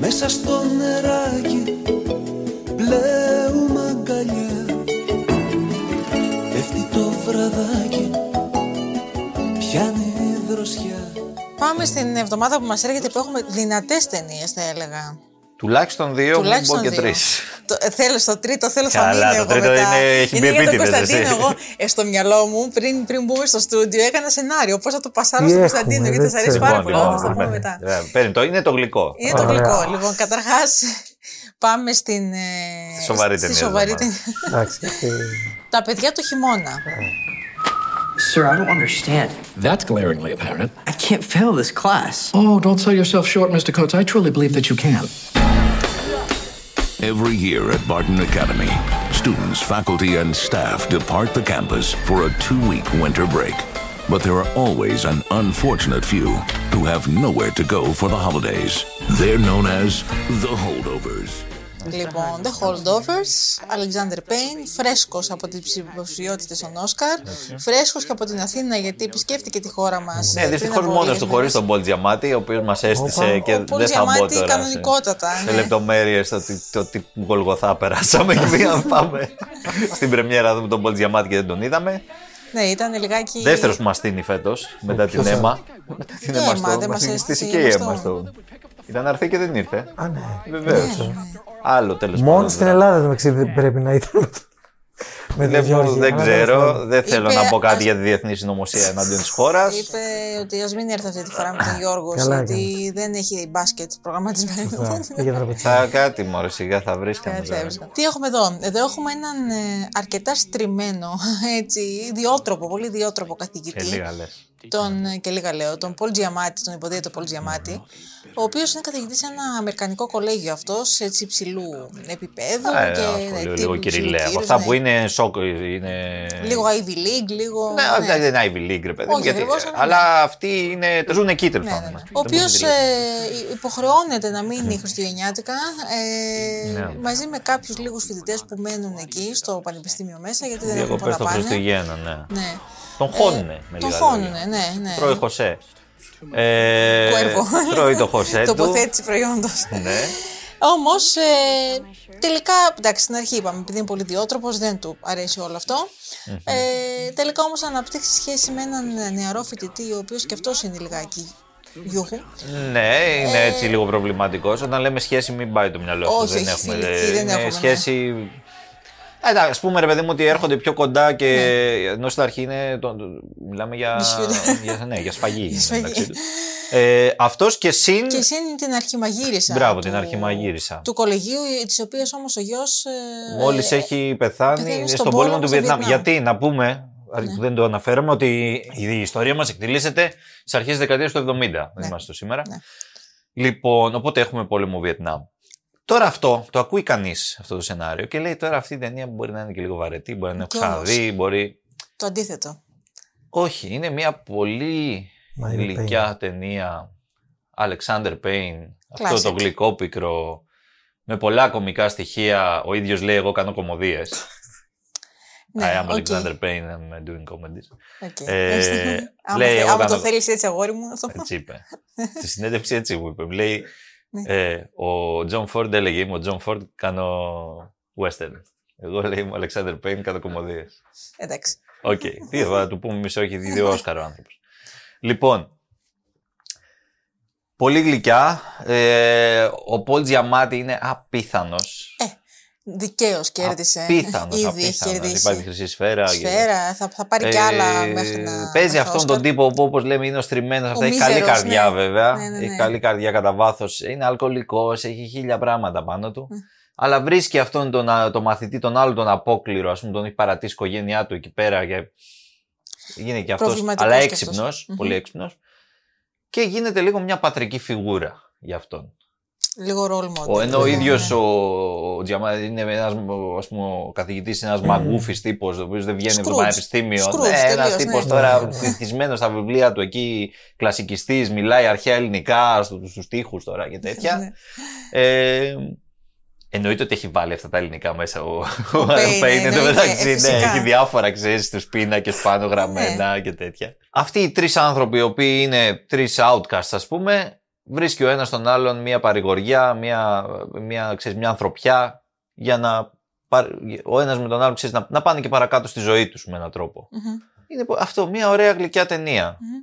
μέσα στο νεράκι πλέουμε αγκαλιά πέφτει το βραδάκι πιάνει η δροσιά Πάμε στην εβδομάδα που μας έρχεται που έχουμε δυνατές ταινίες, θα έλεγα. Τουλάχιστον δύο, μην πω Τουλάχιστον και δύο. Τρει. Το, ε, θέλω στο τρίτο, θέλω θα Καλά, μείνω το εγώ τρίτο μετά. είναι- έχει μπει για τον επίτηδες, Κωνσταντίνο. εσύ. Εγώ ε, στο μυαλό μου, πριν, πριν μπούμε στο στούντιο, έκανα σενάριο. Πώς θα το πασάρω Τι στον έχουμε, Κωνσταντίνο, γιατί δεν σα αρέσει ξέρω. πάρα Λοιπόν, πολύ. λοιπόν, Θα το πούμε λοιπόν, μετά. ε, Παίρνει το, είναι το γλυκό. Είναι το Ωραία. γλυκό. Λοιπόν, καταρχάς, πάμε στην. ε, Στη σοβαρή στη ταινία, σοβαρή δηλαδή. ταινία. Εντάξει, αυτή. Τα παιδιά του χειμώνα. Sir, I don't understand. That's glaringly apparent. I can't fail this class. Oh, don't sell yourself short, Mr. Coates. I truly believe that you can. Every year at Barton Academy, students, faculty, and staff depart the campus for a two week winter break. But there are always an unfortunate few who have nowhere to go for the holidays. They're known as the holdovers. Λοιπόν, The Holdovers, Alexander Payne, φρέσκος από τις ψηφιότητες των Όσκαρ, φρέσκος και από την Αθήνα γιατί επισκέφτηκε τη χώρα μας. Ναι, δυστυχώς μόνος του χωρίς τον Πολ Τζιαμάτη, ο οποίος μας έστησε Όπα. και Ο Πολ δεν θα μπω Τζιαμάτη τώρα. σε- κανονικότατα, Σε ναι. λεπτομέρειες το τι, το τι γολγοθά περάσαμε και πήγαμε πάμε στην πρεμιέρα να δούμε τον Πολ Τζιαμάτη και δεν τον είδαμε. Ναι, ήταν λιγάκι... Δεύτερος που μας στείνει φέτος μετά την ποιος αίμα. Μετά την Η αίμα Έμα, στο. δεν Μας μας έχει στήσει έστησε και η η αίμα Έμα στο. Ήταν να έρθει και δεν ήρθε. Α, ναι. Βεβαίως. Άλλο τέλος πάντων. Μόνο στην Ελλάδα το μεταξύ δεν πρέπει να ήταν. με το- Με Δεν, τον Γιώργη. δεν αλλά ξέρω, τέλος πάντων. δεν θέλω Είπε, να πω κάτι ας- για τη διεθνή συνωμοσία εναντίον της χώρας. Είπε ότι ας μην έρθει αυτή τη φορά με τον Γιώργος, Καλά γιατί δεν έχει μπάσκετ προγραμματισμένο. Αυτά, πήγε να πετύχει. Θα κάτι μωρέ, σιγά θα βρίσκαμε. Κάτι τώρα. έβρισκα. Τι έχουμε εδώ; Εδώ έχουμε έναν ε, αρκετά στριμμένο, έτσι, διότροπο, πολύ διότροπο Και καθηγητή. Λίγα λε. Τον, ε, και λίγα λέω, τον Πολ Τζιαμάτη, τον υποδίαιτο Πολ Τζιαμάτη, ο οποίος είναι καθηγητής σε ένα αμερικανικό κολέγιο αυτός, έτσι υψηλού επίπεδου. και λίγο, τύπου λίγο υψηλού κυριλαία. Από κύρους, αυτά ναι. που είναι σοκ. Είναι... Λίγο Ivy League, λίγο. Ναι, ναι. δεν είναι Ivy League, ρε παιδί. μου, Όχι γιατί- ακριβώς, αλλά αλλά αυτοί είναι, ζουν εκεί τέλος Ναι, πάντων. ναι, ναι. Δεν Ο οποίος μπορούν να υποχρεώνεται να μείνει Χριστουγεννιάτικα ε, Ναι. μαζί με κάποιους λίγους φοιτητές που μένουν εκεί στο πανεπιστήμιο μέσα γιατί δεν έχουν Διακοπέ πολλά των πάνε. Χριστουγέννων, ναι. Ναι. Τον χώνουνε. με Τον λίγα χώνουνε, λόγια. ναι, ναι. Τρώει Χωσέ. Ε, Κουέρβο. τρώει το Χωσέ του. Τοποθέτηση προϊόντος. Ναι. Όμως, ε, τελικά, εντάξει, στην αρχή είπαμε, επειδή είναι πολύ διότροπο, δεν του αρέσει όλο αυτό. Ε, τελικά όμως αναπτύξεις σχέση με έναν νεαρό φοιτητή, ο οποίος και αυτός είναι λιγάκι γιούχου. Ναι, είναι Ε, έτσι λίγο προβληματικός. Όταν λέμε σχέση, μην πάει το μυαλό σου. Όχι, δεν όχι, έχουμε. φιλική, δεν είναι έχουμε, ναι. σχέση. Ε, Α πούμε, ρε παιδί μου, ότι έρχονται πιο κοντά και Ναι. ενώ στην αρχή είναι. Το, το- μιλάμε για, Νησιούδε. για, ναι, για σφαγή. Για σφαγή. μεταξύ τους. Ε, Αυτός και συν. Και εσύ είναι την αρχιμαγείρισα. Μπράβο, του- την αρχιμαγείρισα. Του κολεγίου, της οποίας όμως ο γιος. Μόλις έχει πεθάνει πεθαίνει στον, στον πόλεμο πόλεμο του στο Βιετνάμ. Βιετνάμ. Γιατί, να πούμε, που δεν το αναφέραμε, ότι η ιστορία μας εκτελήσεται στις αρχές της δεκαετίας του 70. Δεν είμαστε στο σήμερα. Ναι. Λοιπόν, οπότε έχουμε πόλεμο Βιετνάμ. Τώρα αυτό το ακούει κανείς αυτό το σενάριο και λέει τώρα αυτή η ταινία μπορεί να είναι και λίγο βαρετή, μπορεί να την Κι έχω όμως. ξαναδεί, μπορεί. Το αντίθετο. Όχι, είναι μια πολύ Μα είναι γλυκιά ταινία. Alexander Payne, αυτό Classic. το γλυκό πικρο, με πολλά κομικά στοιχεία. Ο ίδιος λέει εγώ κάνω κομμωδίες. Ναι, I am OK. Alexander Payne, I'm doing comedies. OK. Ε, άμα λέει, θε- εγώ άμα το κάνω- θέλεις έτσι, αγόρι μου. Αυτό. Έτσι είπε. Στη συνέντευξη έτσι μου είπε. Μου λέει, Ναι. ε, ο Τζον Φόρντ έλεγε, είμαι ο Τζον Φόρντ, κάνω western. Εγώ λέει, είμαι ο Alexander Payne, κάνω κωμωδίες. Εντάξει. Οκ. Τι θα του πούμε μισό, έχει δύο Όσκαρ ο άνθρωπος. Λοιπόν, πολύ γλυκιά. Ε, ο Πολ Τζιαμάτη είναι απίθανος. Δικαίως κέρδισε. Απίθανος, Ήδη έχει απίθανος. κερδίσει. Υπάρχει χρυσή σφαίρα. και- Σφαίρα, θα, θα πάρει κι άλλα Ε, μέχρι να. Παίζει να αυτόν Όσκαρ. τον τύπο που όπως λέμε είναι ο στριμμένος. Αυτά έχει καλή μίζερος, καρδιά ναι. βέβαια. Ναι, ναι, ναι. Έχει καλή καρδιά κατά βάθος. Είναι αλκοολικός, έχει χίλια πράγματα πάνω του. Ναι. Αλλά βρίσκει αυτόν τον α- τον μαθητή, τον άλλο τον απόκληρο, ας πούμε, τον έχει παρατήσει η οικογένειά του εκεί πέρα. Και... Γίνεται και αυτός. Προβληματικός Αλλά κι έξυπνος, αυτός. Μμμ. πολύ έξυπνος. Και γίνεται λίγο μια πατρική φιγούρα για αυτόν. Λίγο ρόλ model. Ο, ενώ ο Ναι, ίδιος ναι. ο, ο Τζιαμά είναι ένας ο καθηγητής, ένας μαγκούφη τύπος, ο οποίος δεν βγαίνει από το Scrooge. πανεπιστήμιο. Scrooge, Ναι, ένας τελείως, τύπος ναι. τώρα Ναι, ναι. συνηθισμένο στα βιβλία του εκεί, κλασικιστής, μιλάει αρχαία ελληνικά στους στους τοίχους τώρα και τέτοια. Ναι. ε, εννοείται ότι έχει βάλει αυτά τα ελληνικά μέσα ο, ο Payne, Payne, εν τω εννοείται, μεταξύ, ε, ναι, φυσικά. έχει διάφορα ξέρεις στους πίνακε πάνω γραμμένα και τέτοια. Αυτοί οι τρεις άνθρωποι, οι οποίοι είναι τρεις outcasts, ας πούμε, βρίσκει ο ένας τον άλλον μια παρηγοριά, μια, μια, ξέρεις, μια ανθρωπιά για να. πάρ- Ο ένας με τον άλλο ξέρεις, να, να πάνε και παρακάτω στη ζωή τους με έναν τρόπο. Μμμ. Είναι πο- αυτό, μια ωραία γλυκιά ταινία. Μμμ.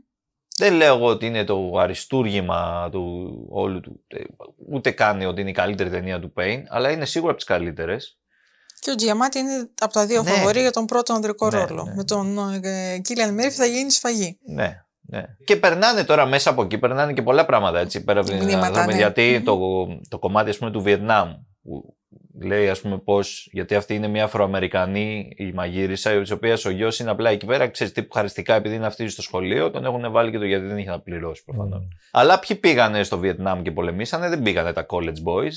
Δεν λέω εγώ ότι είναι το αριστούργημα του όλου του. ε, Ούτε κάνει ότι είναι η καλύτερη ταινία του Payne, αλλά είναι σίγουρα από τις καλύτερες. Και ο Τζιαμάτη είναι από τα δύο Ναι. φαβορή για τον πρώτο ανδρικό Ναι, ρόλο. ναι. Με τον Κίλιαν Μέρφυ θα γίνει σφαγή. Ναι, ναι. Και περνάνε τώρα μέσα από εκεί, περνάνε και πολλά πράγματα έτσι. Πέρα από την Μηνύματα, ανθρώπινη, ναι. Γιατί Μμμ. το, το κομμάτι ας πούμε, του Βιετνάμ που λέει ας πούμε πώς, γιατί αυτή είναι μια Αφροαμερικανή η μαγείρισα, η οποία ο γιος είναι απλά εκεί πέρα, ξέρεις τύπου χαριστικά επειδή είναι αυτή στο σχολείο, τον έχουν βάλει και το γιατί δεν είχε να πληρώσει προφανώς. Αλλά ποιοι πήγανε στο Βιετνάμ και πολεμήσανε, δεν πήγανε τα college boys.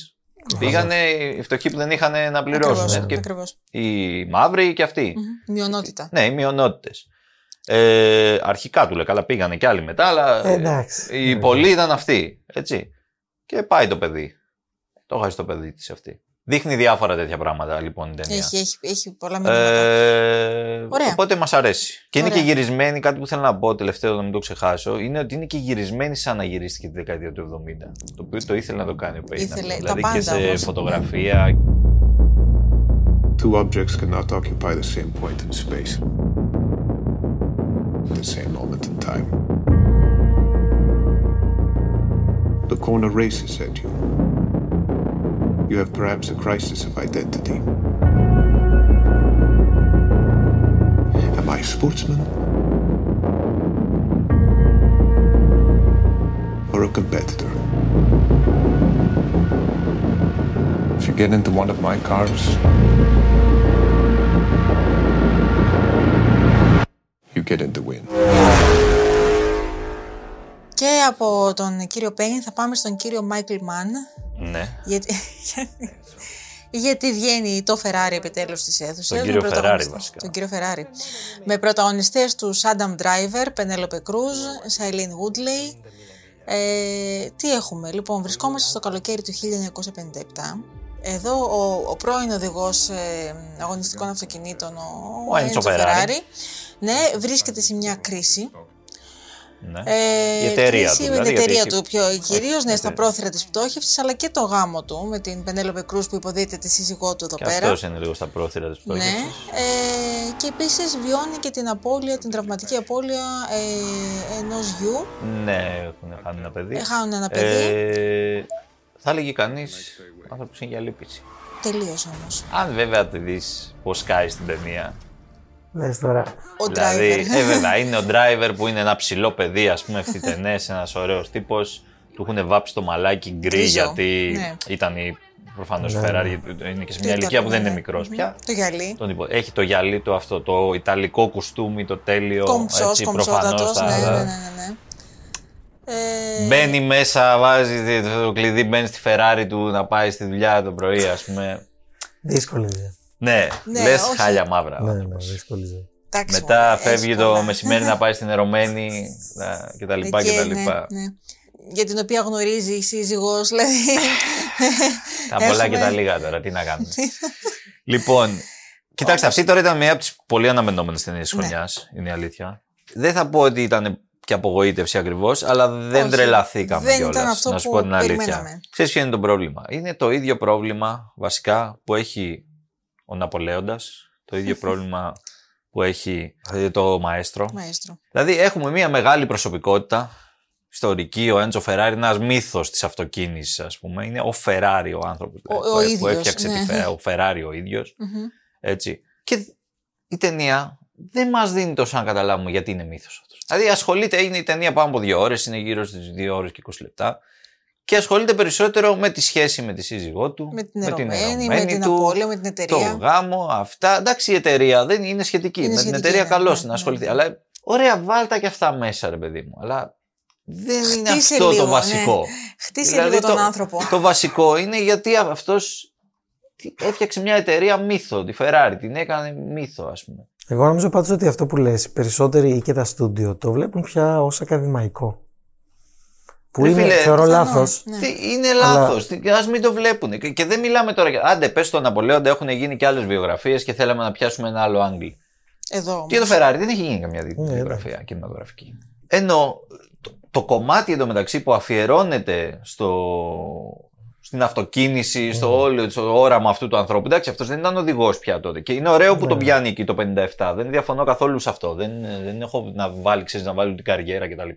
Πήγανε οι φτωχοί που δεν είχαν να πληρώσουν. Ακριβώς, έτσι, και ακριβώς. Οι μαύροι και αυτοί. Μμμ. Μειονότητα. Ναι, οι μειονότητες. Ε, αρχικά του λέει, καλά πήγανε κι άλλοι μετά, αλλά Ε, εντάξει. οι πολλοί ήταν αυτοί. Έτσι. Και πάει το παιδί. Το χάσει το παιδί της αυτή. Δείχνει διάφορα τέτοια πράγματα λοιπόν η ταινία. Έχει, έχει, έχει πολλά μηνύματα. Ε, Ωραία. Οπότε μας αρέσει. Και είναι Ωραία. και γυρισμένη, κάτι που θέλω να πω τελευταίο, να μην το ξεχάσω, είναι ότι είναι και γυρισμένη σαν να γυρίστηκε τη δεκαετία του 70. Το οποίο το ήθελε να το κάνει ο Πέιν. Ήθελε, τα Δηλαδή και πάντα σε όμως. φωτογραφία. Two objects cannot occupy the same point in space at the same moment in time. The corner races at you. You have perhaps a crisis of identity. Am I a sportsman? Or a competitor? If you get into one of my cars, get in the win. Και από τον κύριο Πέιν θα πάμε στον κύριο Μάικλ Μαν. Ναι. Γιατί, γιατί βγαίνει το Ferrari επιτέλους στις αίθουσες. Τον με κύριο πρωταγωνιστές- Ferrari, βασικά. Τον κύριο Ferrari. Με πρωταγωνιστές τους Adam Driver, Penelope Cruz, Shailene Woodley. Ε, τι έχουμε, λοιπόν, βρισκόμαστε στο καλοκαίρι του 1957. Εδώ ο, ο πρώην οδηγός ε, αγωνιστικών αυτοκινήτων, ο, Ο Enzo Enzo Ferrari. Ferrari, ναι, βρίσκεται σε μια κρίση. ναι. Ε, η εταιρεία κρίση του. με δηλαδή, την εταιρεία γιατί του έχει- πιο κυρίως, ναι, στα εταιρεία. πρόθυρα της πτώχευσης, αλλά και το γάμο του με την Πενέλοπε Κρούς που υποδείται τη σύζυγό του εδώ Και πέρα. αυτός είναι λίγο στα πρόθυρα της Ναι. πτώχευσης. Ε, και επίσης βιώνει και την απώλεια, την τραυματική απώλεια ε, ενός γιου. Ναι, έχουν χάνει ένα παιδί. Ε, χάνουν ένα παιδί. Ε, θα έλεγε κανείς άνθρωπος είναι για λύπηση. Τελείως όμως. Αν βέβαια τη δεις πώ σκάει στην ταινία. Λες τώρα. Ο δηλαδή, driver. ε, βέβαια, είναι ο driver που είναι ένα ψηλό παιδί, ας πούμε, ευθυτενέ, ένας ωραίος τύπος. Του έχουν βάψει το μαλάκι γκρι Γκρίζο, γιατί ναι. ήταν η. Προφανώς Ναι, η ναι. Ferrari είναι και σε Το μια ηλικία που δεν ναι, είναι ναι. μικρός Μμμ. πια. Το γυαλί. Τον υπο- Έχει το γυαλί του αυτό, το ιταλικό κουστούμι, το τέλειο. Κομψός, έτσι, κομψότατος. προφανώς, Ναι, τα- ναι, ναι, ναι, ναι. Ε, Μπαίνει μέσα, βάζει το κλειδί, μπαίνει στη Ferrari του να πάει στη δουλειά το πρωί, ας πούμε. Δύσκολη δουλειά. Ναι, Ναι, λες όχι. χάλια μαύρα. ο Ναι, ναι, άνθρωπος. δύσκολη δουλειά. εντάξει, Μετά μωρέ, φεύγει έχει το πολλά. μεσημέρι να πάει στην ερωμένη να- και τα λοιπά Εκεί, και τα ναι, λοιπά. ναι. Για την οποία γνωρίζει η σύζυγός, δηλαδή. Τα πολλά και Έχουμε- τα λίγα τώρα, τι να κάνουμε. λοιπόν, κοιτάξτε, αυτή τώρα ήταν μια από τις πολύ αναμενόμενες ταινίες της Ναι. χρονιάς, είναι η αλήθεια. Δεν θα πω ότι ήταν και απογοήτευση ακριβώς, αλλά δεν Όχι, τρελαθήκαμε δεν κιόλας, ήταν αυτό να σου που πω την αλήθεια. περιμέναμε. Ξέρεις ποιο είναι το πρόβλημα; Είναι το ίδιο πρόβλημα βασικά που έχει ο Ναπολέοντας, το ίδιο πρόβλημα που έχει ε, το Μαέστρο. Μαέστρο. Δηλαδή έχουμε μια μεγάλη προσωπικότητα, ιστορική, ο Έντζο Φεράρι, ένας μύθος της αυτοκίνησης ας πούμε. Είναι ο Φεράρι ο άνθρωπος Ο- δηλαδή, ο που, που ίδιος, έφτιαξε ναι. τη Φε- ο Φεράρι ο ίδιος. Μμμ. Έτσι. Και η ταινία δεν μας δίνει τόσο να καταλάβουμε γιατί είναι μύθος αυτός. Δηλαδή ασχολείται, είναι η ταινία πάνω από δύο ώρες, είναι γύρω στις δύο ώρες και 20 λεπτά. Και ασχολείται περισσότερο με τη σχέση με τη σύζυγό του, Με την ερωμένη, με ερωμένη την του, απώλεια, με την εταιρεία. το γάμο, αυτά. Εντάξει, η εταιρεία δεν είναι σχετική. Είναι με σχετική, την εταιρεία ναι, καλώς ναι, να ναι, ασχοληθεί. ναι. Αλλά ωραία, βάλτα και αυτά μέσα, ρε παιδί μου. Αλλά δεν είναι Χτίσε αυτό λίγο, το ναι. βασικό. Χτίσε Δηλαδή, λίγο τον το, άνθρωπο. Το βασικό είναι γιατί αυτός έφτιαξε μια εταιρεία μύθο, τη Ferrari. Την έκανε μύθο, ας πούμε. Εγώ νομίζω πάντως ότι αυτό που λες, οι περισσότεροι ή και τα στούντιο το βλέπουν πια ως ακαδημαϊκό. Που Ρε είναι, φίλε, θεωρώ πιθανόν, λάθος. ναι. Τι, Είναι Αλλά- λάθο. Α μην το βλέπουν. Και, και δεν μιλάμε τώρα. για- Άντε, πες στον Ναπολέοντα, έχουν γίνει και άλλες βιογραφίες και θέλαμε να πιάσουμε ένα άλλο άγγλι. Εδώ. Και το Ferrari δεν έχει γίνει καμιά δι- Ναι, βιογραφία κινηματογραφική. Ενώ το, το κομμάτι εντωμεταξύ που αφιερώνεται στο, στην αυτοκίνηση, στο όλο το όραμα αυτού του ανθρώπου. Εντάξει, αυτός δεν ήταν οδηγός πια τότε. Και είναι ωραίο που Ναι. τον πιάνει εκεί το 57. Δεν διαφωνώ καθόλου σε αυτό. Δεν, δεν έχω να βάλει, ξέρεις, να βάλει την καριέρα κτλ.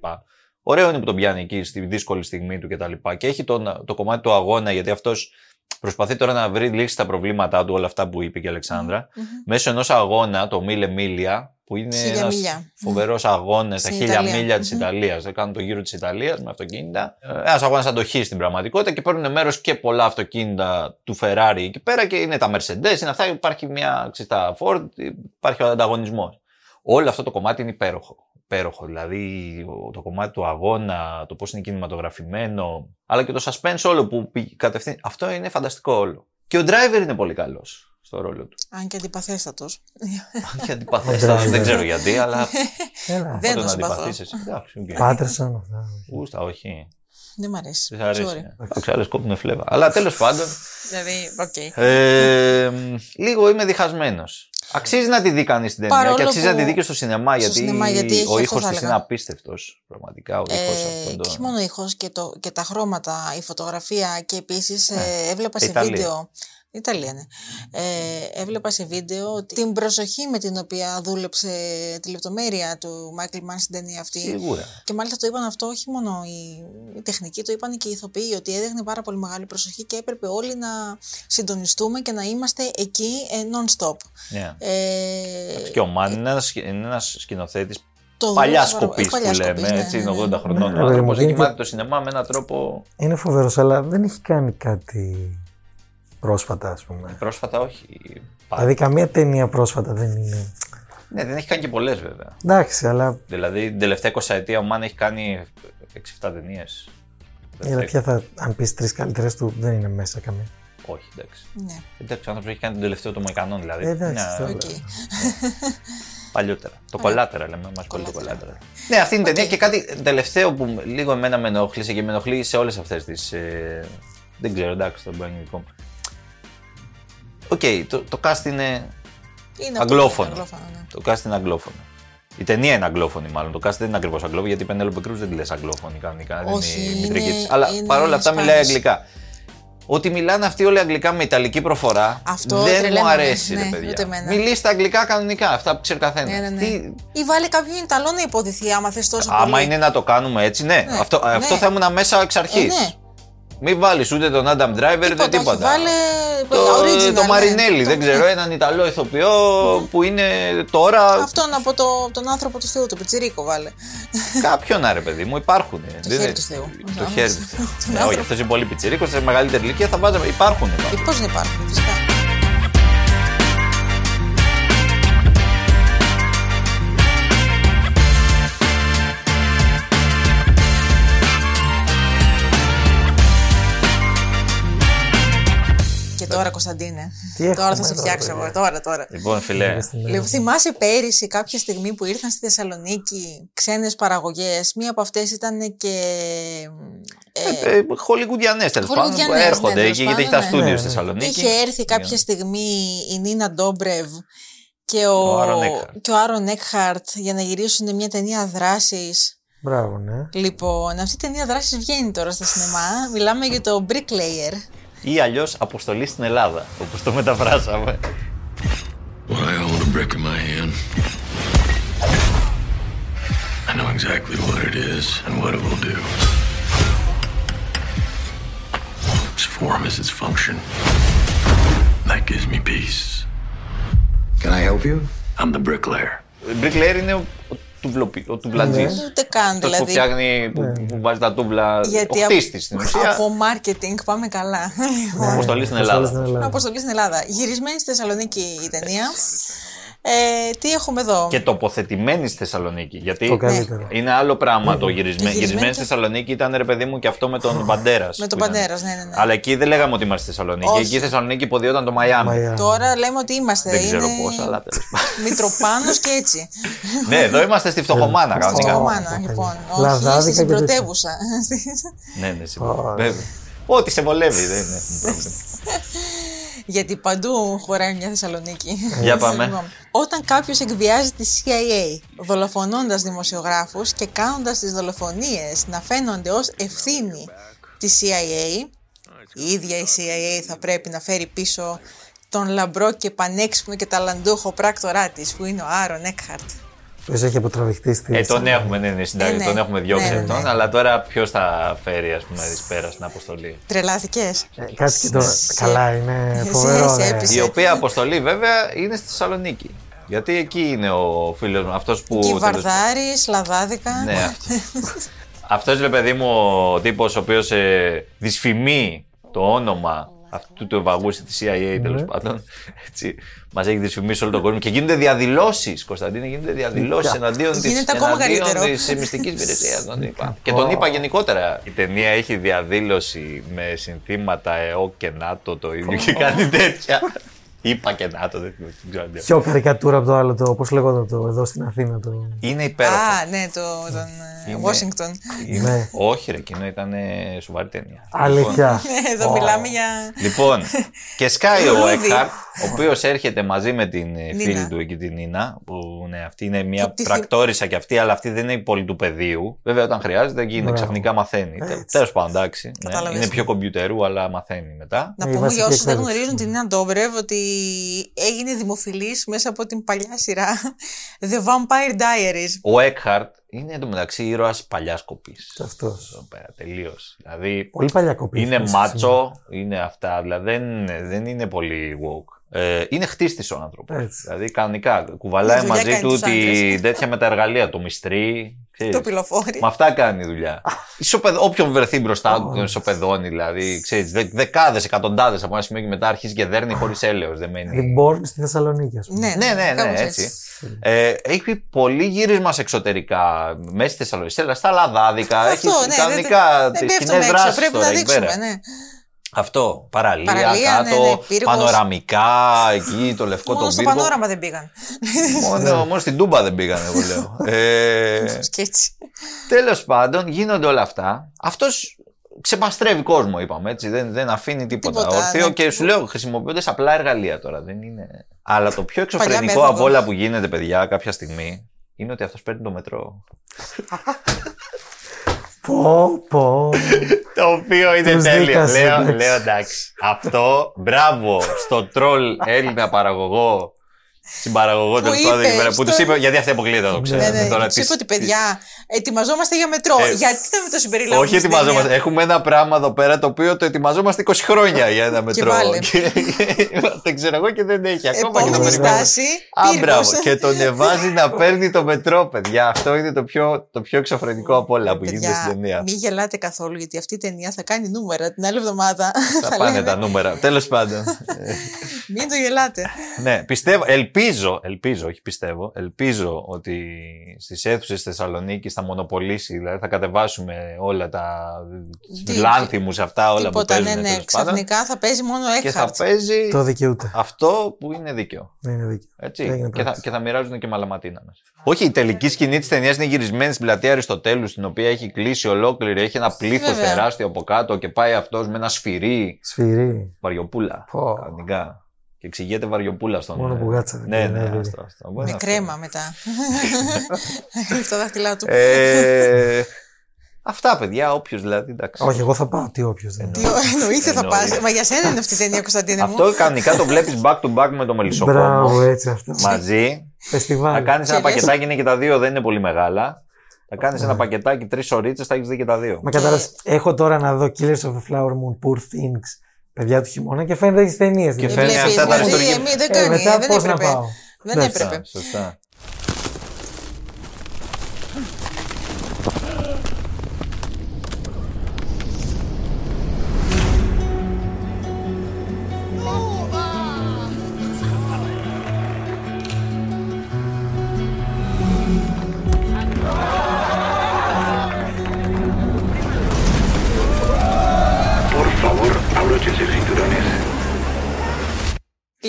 Ωραίο είναι που τον πιάνει εκεί στη δύσκολη στιγμή του κτλ. Και, και έχει τον, το κομμάτι του αγώνα, γιατί αυτός προσπαθεί τώρα να βρει λύση στα προβλήματά του, όλα αυτά που είπε και η αλεξανδρα Μμμ. μέσω ενός αγώνα, το Μίλε Μίλια, που είναι Χίλια ένας μίλια. φοβερός αγώνας στα Στην χίλια Ιταλία. μίλια της Μμμ. Ιταλίας. Δεν κάνουν το γύρο της Ιταλίας με αυτοκίνητα. Ένας αγώνας αντοχής στην πραγματικότητα και παίρνουν μέρος και πολλά αυτοκίνητα του Ferrari εκεί πέρα και είναι τα Mercedes, είναι αυτά. Υπάρχει μια ξεστά Ford, υπάρχει ο ανταγωνισμός. Όλο αυτό το κομμάτι είναι υπέροχο. Υπέροχο, δηλαδή ο- το κομμάτι του αγώνα, το πώς είναι κινηματογραφημένο, αλλά και το suspense όλο που πη- κατευθύνει. Αυτό είναι φανταστικό όλο. Και ο Driver είναι πολύ καλός στο ρόλο του. Αν και αντιπαθέστατος. Αν και αντιπαθέστατος, δεν ξέρω γιατί, αλλά Έλα. Δεν όταν τον συμπαθώ. αντιπαθείς εσύ. Εντάξει, οκ. Πάτερσον. αυτά. Γούστα, όχι. Δεν μ' αρέσει. Δεν σ' αρέσει. Sorry. Εντάξει, άλλοι κόβουν φλέβα. Αλλά τέλος πάντων. Δηλαδή, οκ. ε, λίγο είμαι διχασμένος. Αξίζει να τη δει κανείς την ταινία Παρόλο και αξίζει που- να τη δει και στο σινεμά στο γιατί, σινεμά, γιατί έχει ο αυτό ήχος θα της έλεγα. είναι απίστευτος. Πραγματικά ο ήχος Ε, αυτόν και τον. όχι μόνο ο ήχος και, το, και τα χρώματα, η φωτογραφία και επίσης Ναι, ε, έβλεπα σε Ιταλία. βίντεο Ιταλία, ναι. Ε, έβλεπα σε βίντεο ότι την προσοχή με την οποία δούλεψε τη λεπτομέρεια του Μάικλ Μαν στην ταινία αυτή. Σίγουρα. Και μάλιστα το είπαν αυτό όχι μόνο οι, οι τεχνικοί, το είπαν και οι ηθοποιοί, ότι έδειχνε πάρα πολύ μεγάλη προσοχή και έπρεπε όλοι να συντονιστούμε και να είμαστε εκεί ε, non-stop. Ναι. Ε, Και ο Μαν είναι ένας, είναι ένας σκηνοθέτης Το παλιάς δούλεψε πάρα- σκοπής παλιάς που λέμε, σκοπής, ναι, έτσι, ναι, είναι ναι. 80 χρονών Ναι, ο ρε, άνθρωπος, μου έχει γίνεται- μάθει το σινεμά με έναν τρόπο Είναι φοβερός, αλλά δεν έχει κάνει κάτι πρόσφατα, ας πούμε. πρόσφατα όχι. Δηλαδή, καμία ταινία πρόσφατα δεν είναι. Ναι, δεν έχει κάνει και πολλές βέβαια. Εντάξει, αλλά Δηλαδή την τελευταία 20 ετία ο Μαν έχει κάνει 6-7 ταινίες. για ποια θα, αν πεις τρεις καλύτερες του, δεν είναι μέσα καμία. Όχι, εντάξει. ναι. Εντάξει, ο άνθρωπος έχει κάνει τον τελευταίο των Μοϊκανών δηλαδή. Ε, εντάξει, Ναι, τώρα. Οκ. Παλιότερα. Το Collateral λέμε, μας πολύ το Collateral. Ναι, αυτή είναι η ταινία και κάτι τελευταίο που λίγο εμένα με ενοχλήσε και με ενοχλεί σε όλες αυτές τις. Ε, δεν ξέρω, εντάξει, το μπορεί να είναι δικό μου. Οκ, το, το cast είναι Είναι αυτό, αγγλόφωνο. αγγλόφωνο, ναι. Το cast είναι αγγλόφωνο. Η ταινία είναι αγγλόφωνη, μάλλον. Το cast δεν είναι ακριβώς αγγλόφωνο, γιατί η Πενέλοπε Κρούζ δεν τη λες αγγλόφωνη κανονικά. Όχι, δεν είναι η είναι- μητρική της. Αλλά είναι παρόλα αυτά Spanish. μιλάει αγγλικά. Ότι μιλάνε αυτοί όλοι αγγλικά με ιταλική προφορά Αυτό δεν μου τρελαίνομαι, αρέσει, ναι, ρε ούτε παιδιά. εμένα. Μιλήστε αγγλικά κανονικά, αυτά που ξέρει καθένας. Ναι, ναι, ναι. Τι, Ή βάλει κάποιον Ιταλό να υποδυθεί άμα θες τόσο άμα πολύ. είναι να το κάνουμε έτσι, ναι. Ναι, Αυτό, ναι. αυτό θα ήμουν μέσα εξ αρχής. Ε, ναι. Μην βάλεις ούτε τον Adam Driver ούτε Τίποτα, όχι, τίποτα. βάλε το, original, το ναι. Μαρινέλli, Το- δεν ξέρω, έναν Ιταλό ηθοποιό που είναι τώρα. Αυτόν από το, τον άνθρωπο του Θεού, τον Πιτσιρίκο βάλε. Κάποιον άρε παιδί μου, υπάρχουν. Το χέρι του Θεού. Το χέρι του Θεού. Τον Ναι, όχι, άνθρωπο. αυτός είναι πολύ πιτσιρίκος, σε μεγαλύτερη ηλικία θα βάζαμε. Υπάρχουν. Ε, Πώς δεν υπάρχουν, φυσικά. Τώρα, Κωνσταντίνε. Τι τώρα θα έχουμε σε εδώ, φτιάξω ρε. εγώ. Τώρα, τώρα. Λοιπόν, φιλέ. Λοιπόν, θυμάσαι πέρυσι κάποια στιγμή που ήρθαν στη Θεσσαλονίκη ξένες παραγωγές. Μία από αυτές ήταν και... Ε, Ε, Χολιγουδιανές τέλος πάντων που Χολιγουδιανές, ναι, έρχονται τέλος εκεί γιατί έχει τα πάντων, ναι. στούντιο Ναι, στη ναι. Θεσσαλονίκη. Είχε έρθει κάποια στιγμή η Νίνα Ντόμπρεβ και ο, Ο Άρον Έκχαρτ. και ο Άρον Έκχαρτ για να γυρίσουν μια ταινία δράσης. Μπράβο, ναι. Λοιπόν, αυτή η ταινία δράσης βγαίνει τώρα στα σινεμά. Μιλάμε για το Bricklayer. Ή αλλιώ αποστολή στην Ελλάδα, όπω το μεταφράσαμε. When I hold a brick in my hand, I know exactly what it is and what it will do. Its form is its function. That gives me peace. Can I help you? I'm the bricklayer. Bricklayer είναι ο, ο, τουβλοπι- ο τουβλατζής. Ούτε καν Αυτός που δηλαδή. φτιάχνει, που, που βάζει τα τούβλα, Γιατί ο από- χτίστης στην ουσία. Από marketing πάμε καλά. Λοιπόν, Αποστολή στην Αποστολή Ελλάδα. στην Ελλάδα. Αποστολή στην Ελλάδα. Γυρισμένη στη Θεσσαλονίκη η ταινία. Ε, τι έχουμε εδώ; Και τοποθετημένη στη Θεσσαλονίκη. Γιατί Το καλύτερο. είναι άλλο πράγμα το γυρισμένο. γυρισμένη Γυρισμένη και- στη Θεσσαλονίκη ήταν ρε παιδί μου και αυτό με τον Μπαντέρας. Με τον Παντέρας, ναι, ναι, ναι. Αλλά εκεί δεν λέγαμε ότι είμαστε στη Θεσσαλονίκη. Όχι. Εκεί στη Θεσσαλονίκη υποδιόταν το Μαϊάμι. Μαϊάμι. Τώρα λέμε ότι είμαστε. Δεν ξέρω είναι πώς, αλλά τέλος πάντων. Μητροπάνος και έτσι. ναι, εδώ είμαστε στη φτωχομάνα Στην κανονικά. Κομμάνα, λοιπόν. Όχι Λαδάδικα στην και τέτοια. πρωτεύουσα. Ναι, ναι, σίγουρα. Ω, Βέβαια. Ό,τι σε βολεύει, δεν είναι πρόβλημα. Γιατί παντού χωράει μια Θεσσαλονίκη. Για πάμε. Λοιπόν, Όταν κάποιος εκβιάζει τη CIA, δολοφονώντας δημοσιογράφους και κάνοντας τις δολοφονίες να φαίνονται ως ευθύνη της CIA, η ίδια η CIA θα πρέπει να φέρει πίσω τον λαμπρό και πανέξυπνο και ταλαντούχο πράκτορά της, που είναι ο Άρον Έκχαρτ. Που έχει αποτραβηχτεί στη. Ε, τον έχουμε, ναι, ναι, συνταγή, Ε, ναι. τον έχουμε διώξει Ναι, ναι, αυτόν, ναι. αλλά τώρα ποιος θα φέρει, ας πούμε, εις πέρας στην αποστολή; Τρελάθηκες. Ε, Κάτσε και τώρα. Καλά, είναι σε- φοβερό. σε ρε. έπεισε. Η οποία αποστολή βέβαια είναι στη Θεσσαλονίκη. Γιατί εκεί είναι ο φίλος μου, αυτός που. Και τέλος- Βαρδάρης, Λαδάδικα. Ναι, αυτό. αυτός ρε παιδί μου ο τύπος ο οποίος ε, δυσφημεί το όνομα αυτού του ευαγούστη της CIA τέλος πάντων. Έτσι, μας έχει δυσφημίσει όλο τον κόσμο και γίνονται διαδηλώσεις, Κωνσταντίνε, γίνονται διαδηλώσεις εναντίον της, Γίνεται ακόμα εναντίον καλύτερο. της μυστικής υπηρεσίας. τον είπα. και τον είπα γενικότερα. Η ταινία έχει διαδήλωση με συνθήματα ΕΟ και ΝΑΤΟ το ίδιο και κάτι τέτοια. Είπα και ΝΑΤΟ, δεν δεν ξέρω. αν Πιο καρικατούρα από το άλλο, το πώς λέγονταν το εδώ στην Αθήνα. Το... Είναι υπέροχο. Α, ναι, το, τον ε, Είναι- Washington. Είναι- Ναι. Όχι, ρε, εκείνο ήταν ε, σοβαρή ταινία. Αλήθεια. Ναι, Εδώ μιλάμε για. Λοιπόν, και σκάει ο Λουλούδι. Έκχαρτ ο οποίος έρχεται μαζί με την ε, φίλη Νίνα. του εκεί την Νίνα, που ναι, αυτή είναι μια Και τη- πρακτόρισα και αυτή, αλλά αυτή δεν είναι πολύ του πεδίου. Βέβαια, όταν χρειάζεται, εκεί είναι, Μπράβο. ξαφνικά μαθαίνει. Έτσι. Τέλος πάντων, εντάξει. Ναι, Κατάλαβες. είναι πιο κομπιουτερού, αλλά μαθαίνει μετά. Να Η πούμε βασική για όσους δεν εκπαίδευση. γνωρίζουν την Νίνα Ντόμπρεβ ότι έγινε δημοφιλής μέσα από την παλιά σειρά The Vampire Diaries. Ο Έκχαρτ είναι εντωμεταξύ ήρωας παλιάς κοπής. Και αυτός. Τελείως. Δηλαδή, Πολύ παλιά κοπή. είναι μέσα μάτσο, είναι αυτά. Δηλαδή, δεν, δεν είναι πολύ woke. Ε, είναι χτίστης ο άνθρωπος. Έτσι. Δηλαδή, κανονικά κουβαλάει Δουλειά μαζί κάνει του τους τη, άντρες. τέτοια με τα εργαλεία, το μυστρή. ξέρεις. Το πυλοφόρι. Με αυτά κάνει δουλειά. Ισοπεδ... Όποιον βρεθεί μπροστά του τον ισοπεδώνει, δηλαδή. Ξέρεις, δε, δεκάδες, εκατοντάδες από ένα σημείο και μετά αρχίζει και δέρνει χωρίς έλεος. Δεν μένει. Δηλαδή, Born στη Θεσσαλονίκη, ας πούμε. Ναι, Ναι, ναι, ναι, κάπως έτσι. Ε, έχει πολύ γύρισμα σε εξωτερικά, μέσα στη Θεσσαλονίκη, στα- στα λαδάδικα. Έχει Αυτό, ναι, κανονικά δεν, τι δεν σκηνέ πέφτουμε έξω, δράση πρέπει τώρα να εκεί δείξουμε, πέρα. ναι. Αυτό. Παραλία, Παραλία, ναι, κάτω, ναι, πύργος. πανοραμικά, εκεί το λευκό Μόνο τον στο πύργο. πανόραμα δεν πήγαν. Μόνο, μόνο στην Τούμπα δεν πήγαν, εγώ λέω. ε, Και έτσι. Τέλος πάντων, γίνονται όλα αυτά. Αυτός ξεπαστρεύει κόσμο, είπαμε έτσι. Δεν, δεν αφήνει τίποτα. Τίποτα, ορθίο ναι. και σου λέω, χρησιμοποιώντα απλά εργαλεία τώρα. Δεν είναι... Αλλά το πιο εξωφρενικό μέθοδος. από όλα που γίνεται, παιδιά, κάποια στιγμή, είναι ότι αυτός παίρνει το μετρό. Πω, πω. Το οποίο είναι Τους τέλειο. δίκασε, Λέω, εντάξει. λέω εντάξει. Αυτό, μπράβο στο τρολ Έλληνα παραγωγό. Στην παραγωγό τέλος είπε πάντων εκεί πέρα, που στο- τους είπε. Γιατί αυτή αποκλείεται, το ξέρω. Ναι, ναι, Τώρα τους τις- είπε ότι παιδιά, ετοιμαζόμαστε για μετρό. Ε, Γιατί δεν με το συμπεριλάβουμε. Όχι στην ετοιμαζόμαστε. ταινία; Έχουμε ένα πράγμα εδώ πέρα το οποίο το ετοιμαζόμαστε 20 χρόνια για ένα μετρό. βάλε. Και- Δεν ξέρω εγώ και δεν έχει ακόμα. και το Επόμενη μετρό. στάση, Α, πύργος. μπράβο. Και τον εβάζει να παίρνει το μετρό, παιδιά. Αυτό είναι το πιο, το πιο εξωφρενικό από όλα που γίνεται στην Παιδιά, ταινία. μην γελάτε καθόλου, γιατί αυτή η ταινία θα κάνει νούμερα την άλλη εβδομάδα. Θα πάνε λένε, τα νούμερα. Τέλος πάντων. Μην το γελάτε. ναι, πιστεύω, ελπίζω, ελπίζω, όχι πιστεύω, ελπίζω ότι στις αίθουσες Θεσσαλονίκης θα μονοπολίσει, δηλαδή θα κατεβάσουμε όλα τα Τι- λάνθιμους αυτά, όλα που Τίποτα, παίζουν. ναι, ναι. τέλος πάντων. Ξαφνικά θα παίζει μόνο και θα Έκχαρτ. παίζει Το δικαιούται. αυτό που είναι δίκαιο. Δεν είναι δίκαιο. Έτσι. Έγινε Και θα, πράξη. και θα μοιράζουν και μαλαματίνα μέσα. Όχι, η τελική σκηνή της ταινίας είναι γυρισμένη στην πλατεία Αριστοτέλου, στην οποία έχει κλείσει ολόκληρη, έχει ένα πλήθος Βέβαια. τεράστιο από κάτω και πάει αυτός με ένα σφυρί. Σφυρί. Βαριοπούλα. Πω. Κανονικά. Και εξηγείται βαριοπούλα στον. Μόνο που γάτσα δεν Ναι, είναι, ναι, δηλαδή. αυτό, αυτό. Μπορεί Με να κρέμα μετά. Έχει τα δάχτυλά του. Ε, αυτά, παιδιά, όποιος δηλαδή. Εντάξει. Όχι, εγώ θα πάω. Τι όποιος δεν Τι είναι. ο- εννοείται θα Εννοείται. πας. Μα για σένα είναι αυτή η ταινία, Κωνσταντίνε μου. Αυτό κανονικά το βλέπεις back to back με το μελισσοκόμο. Μπράβο, έτσι αυτό. μαζί. Θα Φεστιβάλ. κάνεις ένα Και λες- πακετάκι, είναι και τα δύο, δεν είναι πολύ μεγάλα. Θα κάνεις ένα πακετάκι, τρεις ωρίτσε, θα έχεις δει και τα δύο. Μα κατάλαβες, έχω τώρα να δω Killers of the Flower Moon, Poor Things, παιδιά του χειμώνα και φαίνεται τι ταινίες. Και φαίνεται Βλέπεις, αυτά τα δηλαδή, αριστουργικά. εμείς δεν Ε, κάνει, μετά δεν πώς να έπρεπε. πάω. Δεν Εντάξει. έπρεπε.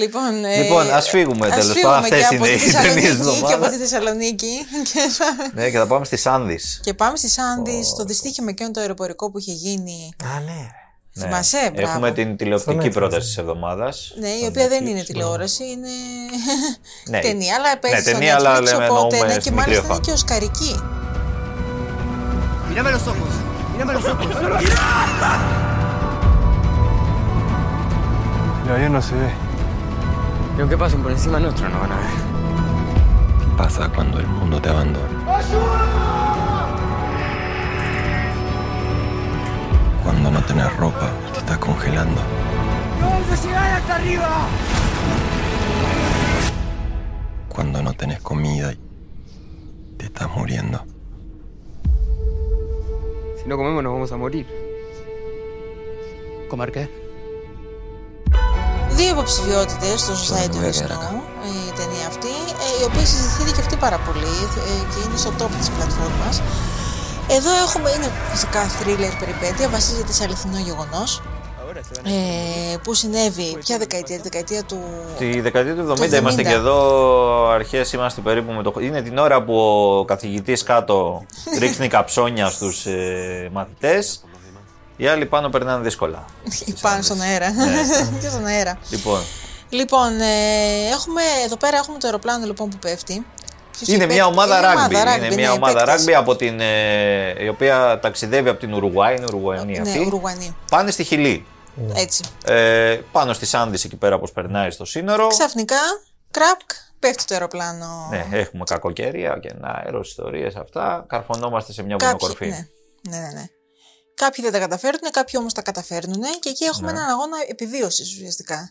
Λοιπόν, ε, Λοιπόν, ας φύγουμε, ας τέλος φύγουμε πάντων. και Αυτές από είναι τη οι ταινίες Θεσσαλονίκη της Και από εβδομάδας. τη Θεσσαλονίκη. Και πάμε- Ναι, και θα πάμε στη Σάνδης. Και πάμε στη Σάντι, στο δυστύχημα εκείνο το αεροπορικό που είχε γίνει. Α, ναι. Θυμάσαι, μπράβο. Έχουμε την τηλεοπτική Στον πρόταση της εβδομάδας. Ναι, η οποία δεν είναι τηλεόραση, είναι Ναι. ταινία, αλλά παίζει Ναι, στο ταινία, αλλά Netflix, λέμε, οπότε εννοούμε ναι, και στη μικρή μάλιστα είναι οθόνη. και οσκαρική. Mírame los ojos. Mírame los ojos. De ahí no se ve. Y aunque pasen por encima nuestro, no van a ver. ¿Qué pasa cuando el mundo te abandona? Cuando no tenés ropa y te estás congelando. ¡Vamos a llegar hasta arriba! Cuando no tenés comida y te estás muriendo. Si no comemos, nos vamos a morir. ¿Comer qué? Δύο υποψηφιότητες στο Society of Snow, η ταινία αυτή, ε, η οποία συζητήθηκε και αυτή πάρα πολύ ε, και είναι στο top της πλατφόρμας. Εδώ έχουμε, είναι φυσικά thriller περιπέτεια, βασίζεται σε αληθινό γεγονός. Ε, που συνέβη, ποια δεκαετία, τη δεκαετία του. Τη δεκαετία του 70, Το είμαστε 70. και εδώ. Αρχές είμαστε περίπου με το. Είναι την ώρα που ο καθηγητής κάτω ρίχνει καψόνια στους ε, μαθητές. Οι άλλοι πάνω περνάνε δύσκολα. Πάνω στον αέρα. Ναι. και στον αέρα. Λοιπόν, Λοιπόν, ε, έχουμε, εδώ πέρα έχουμε το αεροπλάνο λοιπόν που πέφτει. Ποιος Είναι έχει μια παίκτη; ομάδα Είναι rugby. ομάδα Είναι rugby, μια ναι, ομάδα παίκτες. rugby από την, ε, η οποία ταξιδεύει από την Ουρουγουάη, είναι Ουρουγουανή Ναι, αυτή. Ουρουγουανή. Πάνε στη Χιλή. Έτσι. Ε, πάνω στις Άνδη εκεί πέρα όπως περνάει στο σύνορο. Ξαφνικά, κραπ, πέφτει το αεροπλάνο. Ναι, έχουμε κακοκαιρία και αέρο, ιστορίες αυτά. Καρφωνόμαστε σε μια Κάποιοι, βουνοκορφή. ναι, ναι, ναι, ναι. Κάποιοι δεν τα καταφέρνουν, κάποιοι όμως τα καταφέρνουν και εκεί έχουμε Ναι. έναν αγώνα επιβίωσης ουσιαστικά.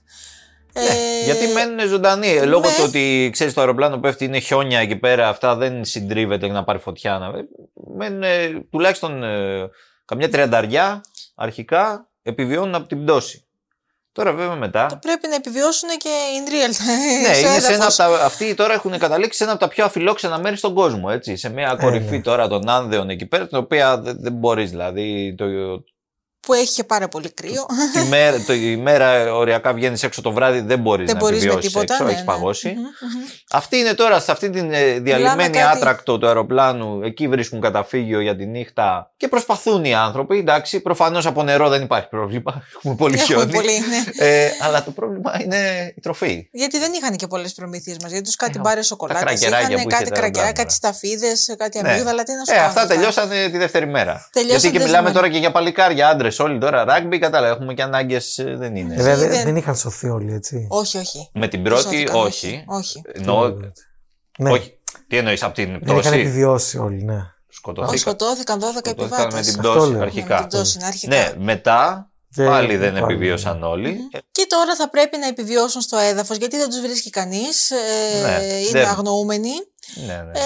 Ναι, Ε, γιατί μένουν ζωντανοί. Ε, Λόγω ναι. του ότι ξέρεις το αεροπλάνο πέφτει, είναι χιόνια εκεί πέρα, αυτά δεν συντρίβεται να πάρει φωτιά. Να... Μένουν ε, τουλάχιστον ε, καμιά τριανταριά αρχικά επιβιώνουν από την πτώση. Τώρα βέβαια μετά. Πρέπει να επιβιώσουν και in real Ναι, στο είναι σε ένα από έδαφος. τα, αυτοί τώρα έχουν καταλήξει σε ένα από τα πιο αφιλόξενα μέρη στον κόσμο. Έτσι, σε μια κορυφή ναι. τώρα των Άνδεων εκεί πέρα, την οποία δεν, δεν μπορείς δηλαδή. Το, Που έχει και πάρα πολύ κρύο. τη μέρα, το, η μέρα οριακά βγαίνεις έξω το βράδυ, δεν μπορείς Δεν να μπορείς με επιβιώσεις τίποτα, έξω, ναι, έχεις ναι. παγώσει. Μμμ, μμμ. Αυτή είναι τώρα σε αυτή την ε, διαλυμένη κάτι- άτρακτο του αεροπλάνου. Εκεί βρίσκουν καταφύγιο για τη νύχτα και προσπαθούν οι άνθρωποι. Εντάξει, προφανώς από νερό δεν υπάρχει πρόβλημα. Έχουμε πολύ Έχουμε χιόνι. πολύ, ναι. Ε, αλλά το πρόβλημα είναι η τροφή. Γιατί δεν είχαν και πολλές προμήθειες μας. Γιατί τους κάτι Ε, μπάρες τα σοκολάτες. κρακεράκια Είχαν που κάτι είχε τα κρακερά, αεροπλάνα. κάτι σταφίδες, κάτι Ναι. αμύγδαλα. Τι να σου Ε, κάνουν αυτά τελειώσανε τη δεύτερη μέρα. Τελειώσαν Γιατί και τη μιλάμε δεύτερη τώρα και για παλικάρια, άντρες όλοι τώρα. Ράγκμπι, κατάλαβα. Έχουμε και ανάγκες, δεν είναι. Βέβαια δεν, δεν- δεν είχαν σωθεί όλοι, έτσι. Όχι, όχι. Με την πρώτη, Σώθηκαν, όχι. όχι. Εννοώ, Ναι. όχι. Τι εννοείς από την Δεν είχαν πτώση; επιβιώσει όλοι, ναι. Όχι, Σκοτωθήκαν. σκοτώθηκαν 12 Σκοτώθηκαν επιβάτες. με την Αυτό πτώση λέω. αρχικά. Με την πτώση, ναι, αρχικά. Ναι, μετά Και πάλι δεν πάλι, επιβίωσαν όλοι. Και τώρα θα πρέπει να επιβιώσουν στο έδαφος γιατί δεν τους βρίσκει κανείς. Ναι, είναι δεν- αγνοούμενοι. Ναι, ναι. Ε,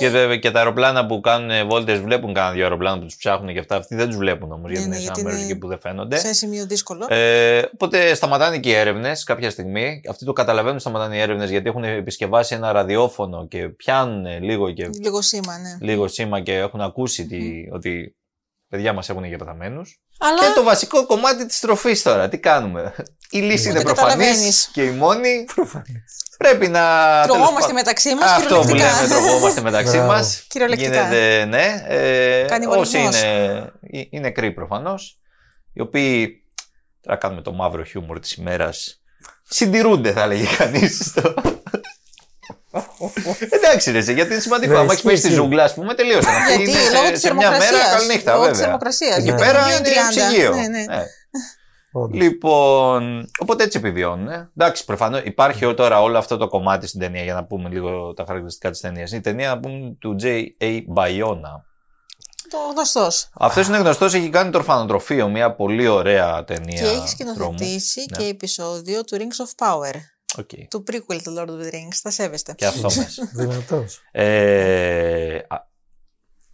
Και, βέβαια και τα αεροπλάνα που κάνουν βόλτες βλέπουν κανένα δύο αεροπλάνα που τους ψάχνουν και αυτά. Αυτοί δεν τους βλέπουν όμως γιατί ναι, είναι σε γιατί ένα μέρο είναι εκεί που δεν φαίνονται. σε ένα σημείο δύσκολο. Ε, οπότε σταματάνε και οι έρευνες κάποια στιγμή. Αυτοί το καταλαβαίνουν, σταματάνε οι έρευνες γιατί έχουν επισκευάσει ένα ραδιόφωνο και πιάνουν λίγο και Λίγο σήμα, ναι. λίγο σήμα και έχουν ακούσει τι, ότι παιδιά μας έχουν για πεθαμένου. Αλλά Και το βασικό κομμάτι της τροφής τώρα. Τι κάνουμε; Η λύση Ούτε είναι προφανής καταλαβαίνεις. και η μόνη. Πρέπει να. τέλος τρογόμαστε πάντων- μεταξύ μας. Αυτό που λέμε, τρογόμαστε μεταξύ Μπράβο. μας. Κυριολεκτικά. Γίνεται, ναι. Ε, Κανιβαλισμός. όσοι είναι, ε, είναι νεκροί προφανώς. Οι οποίοι. Τώρα κάνουμε το μαύρο χιούμορ της ημέρας. Συντηρούνται, θα έλεγε κανείς. Εντάξει, ρε, εσύ, γιατί είναι σημαντικό. Ναι, Αν έχεις ισχύει, πέσει στη ισχύει. ζούγκλα, ας πούμε, τελείωσε. Αυτή Γιατί, είναι λόγω σε, της σε μια μέρα θερμοκρασίας. καληνύχτα, Λόγω της βέβαια. θερμοκρασίας, Εκεί γιατί πέρα είναι είναι 30. ψυγείο. Ναι, ναι. Ναι. Όντως. Λοιπόν, οπότε έτσι επιβιώνουν. ε. Εντάξει, προφανώς υπάρχει ο- τώρα όλο αυτό το κομμάτι στην ταινία για να πούμε λίγο τα χαρακτηριστικά της ταινίας. Η ταινία να πούμε του J.A. Bayona. Το γνωστός. Αυτός είναι γνωστός, έχει κάνει το ορφανοτροφείο, μια πολύ ωραία ταινία. Και έχει τρόμου. σκηνοθετήσει Ναι. και επεισόδιο του Rings of Power. OK. Του prequel του Lord of the Rings. Τα σέβεστε. Και αυτό μέσα. Δυνατός. ε, α,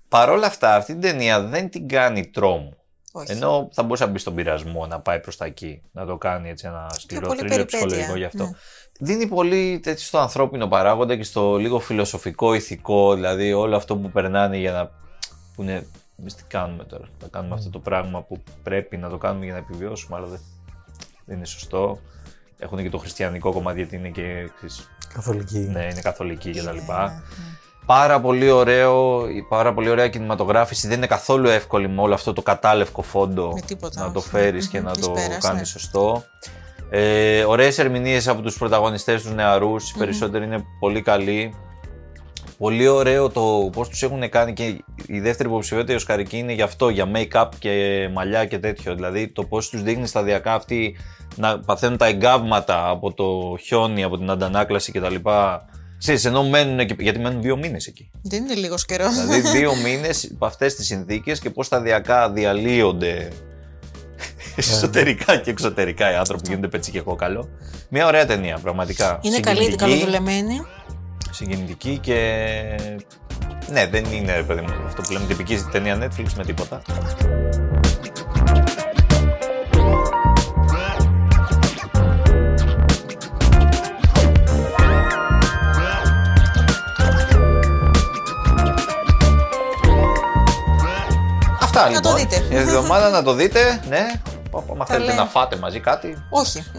Παρ' όλα αυτά, αυτή την ταινία δεν την κάνει τρόμο. Όχι. Ενώ θα μπορούσε να μπει στον πειρασμό, να πάει προς τα εκεί, να το κάνει έτσι ένα σκληρό πολύ θρύλο περιπέτεια, ψυχολογικό γι' αυτό. ναι. Δίνει πολύ έτσι στο ανθρώπινο παράγοντα και στο λίγο φιλοσοφικό, ηθικό, δηλαδή όλο αυτό που περνάνε για να. που είναι. Εμείς τι κάνουμε τώρα. Θα κάνουμε αυτό το πράγμα που πρέπει να το κάνουμε για να επιβιώσουμε, αλλά δεν, δεν είναι σωστό. Έχουν και το χριστιανικό κομμάτι γιατί είναι και. ξέρεις, Καθολική. ναι, είναι καθολική κτλ. Ναι, ναι, ναι. Πάρα πολύ ωραίο, η πάρα πολύ ωραία κινηματογράφηση. Δεν είναι καθόλου εύκολη με όλο αυτό το κατάλευκο φόντο Με τίποτα, να το όχι. φέρεις και Μμμ, να της το πέρας, κάνεις ναι. σωστό. Ε, ωραίες ερμηνείες από τους πρωταγωνιστές τους νεαρούς, οι περισσότεροι είναι πολύ καλοί. Πολύ ωραίο το πώς τους έχουν κάνει και η δεύτερη υποψηφιότητα η Οσκαρική είναι γι' αυτό, για make-up και μαλλιά και τέτοιο. Δηλαδή το πώς τους δείχνει σταδιακά αυτοί να παθαίνουν τα εγκάβματα από το χιόνι, από την αντανάκλαση κτλ. Ξέρεις, ενώ μένουν εκεί, γιατί μένουν δύο μήνες εκεί. Δεν είναι λίγος καιρός. Δηλαδή δύο μήνες υπό αυτές τις συνθήκες και πώς σταδιακά διαλύονται εσωτερικά και εξωτερικά οι άνθρωποι που γίνονται πετσί και κόκαλο. Μια ωραία ταινία, πραγματικά. Είναι καλή, Συγκινητική, καλοδουλεμένη. Συγκινητική και. Ναι, δεν είναι ρε παιδί μου, αυτό που λέμε τυπική ταινία Netflix με τίποτα. Αυτά Να λοιπόν. το δείτε. Για τη εβδομάδα να το δείτε. Ναι. Άμα θέλετε λέμε. να φάτε μαζί κάτι; Όχι.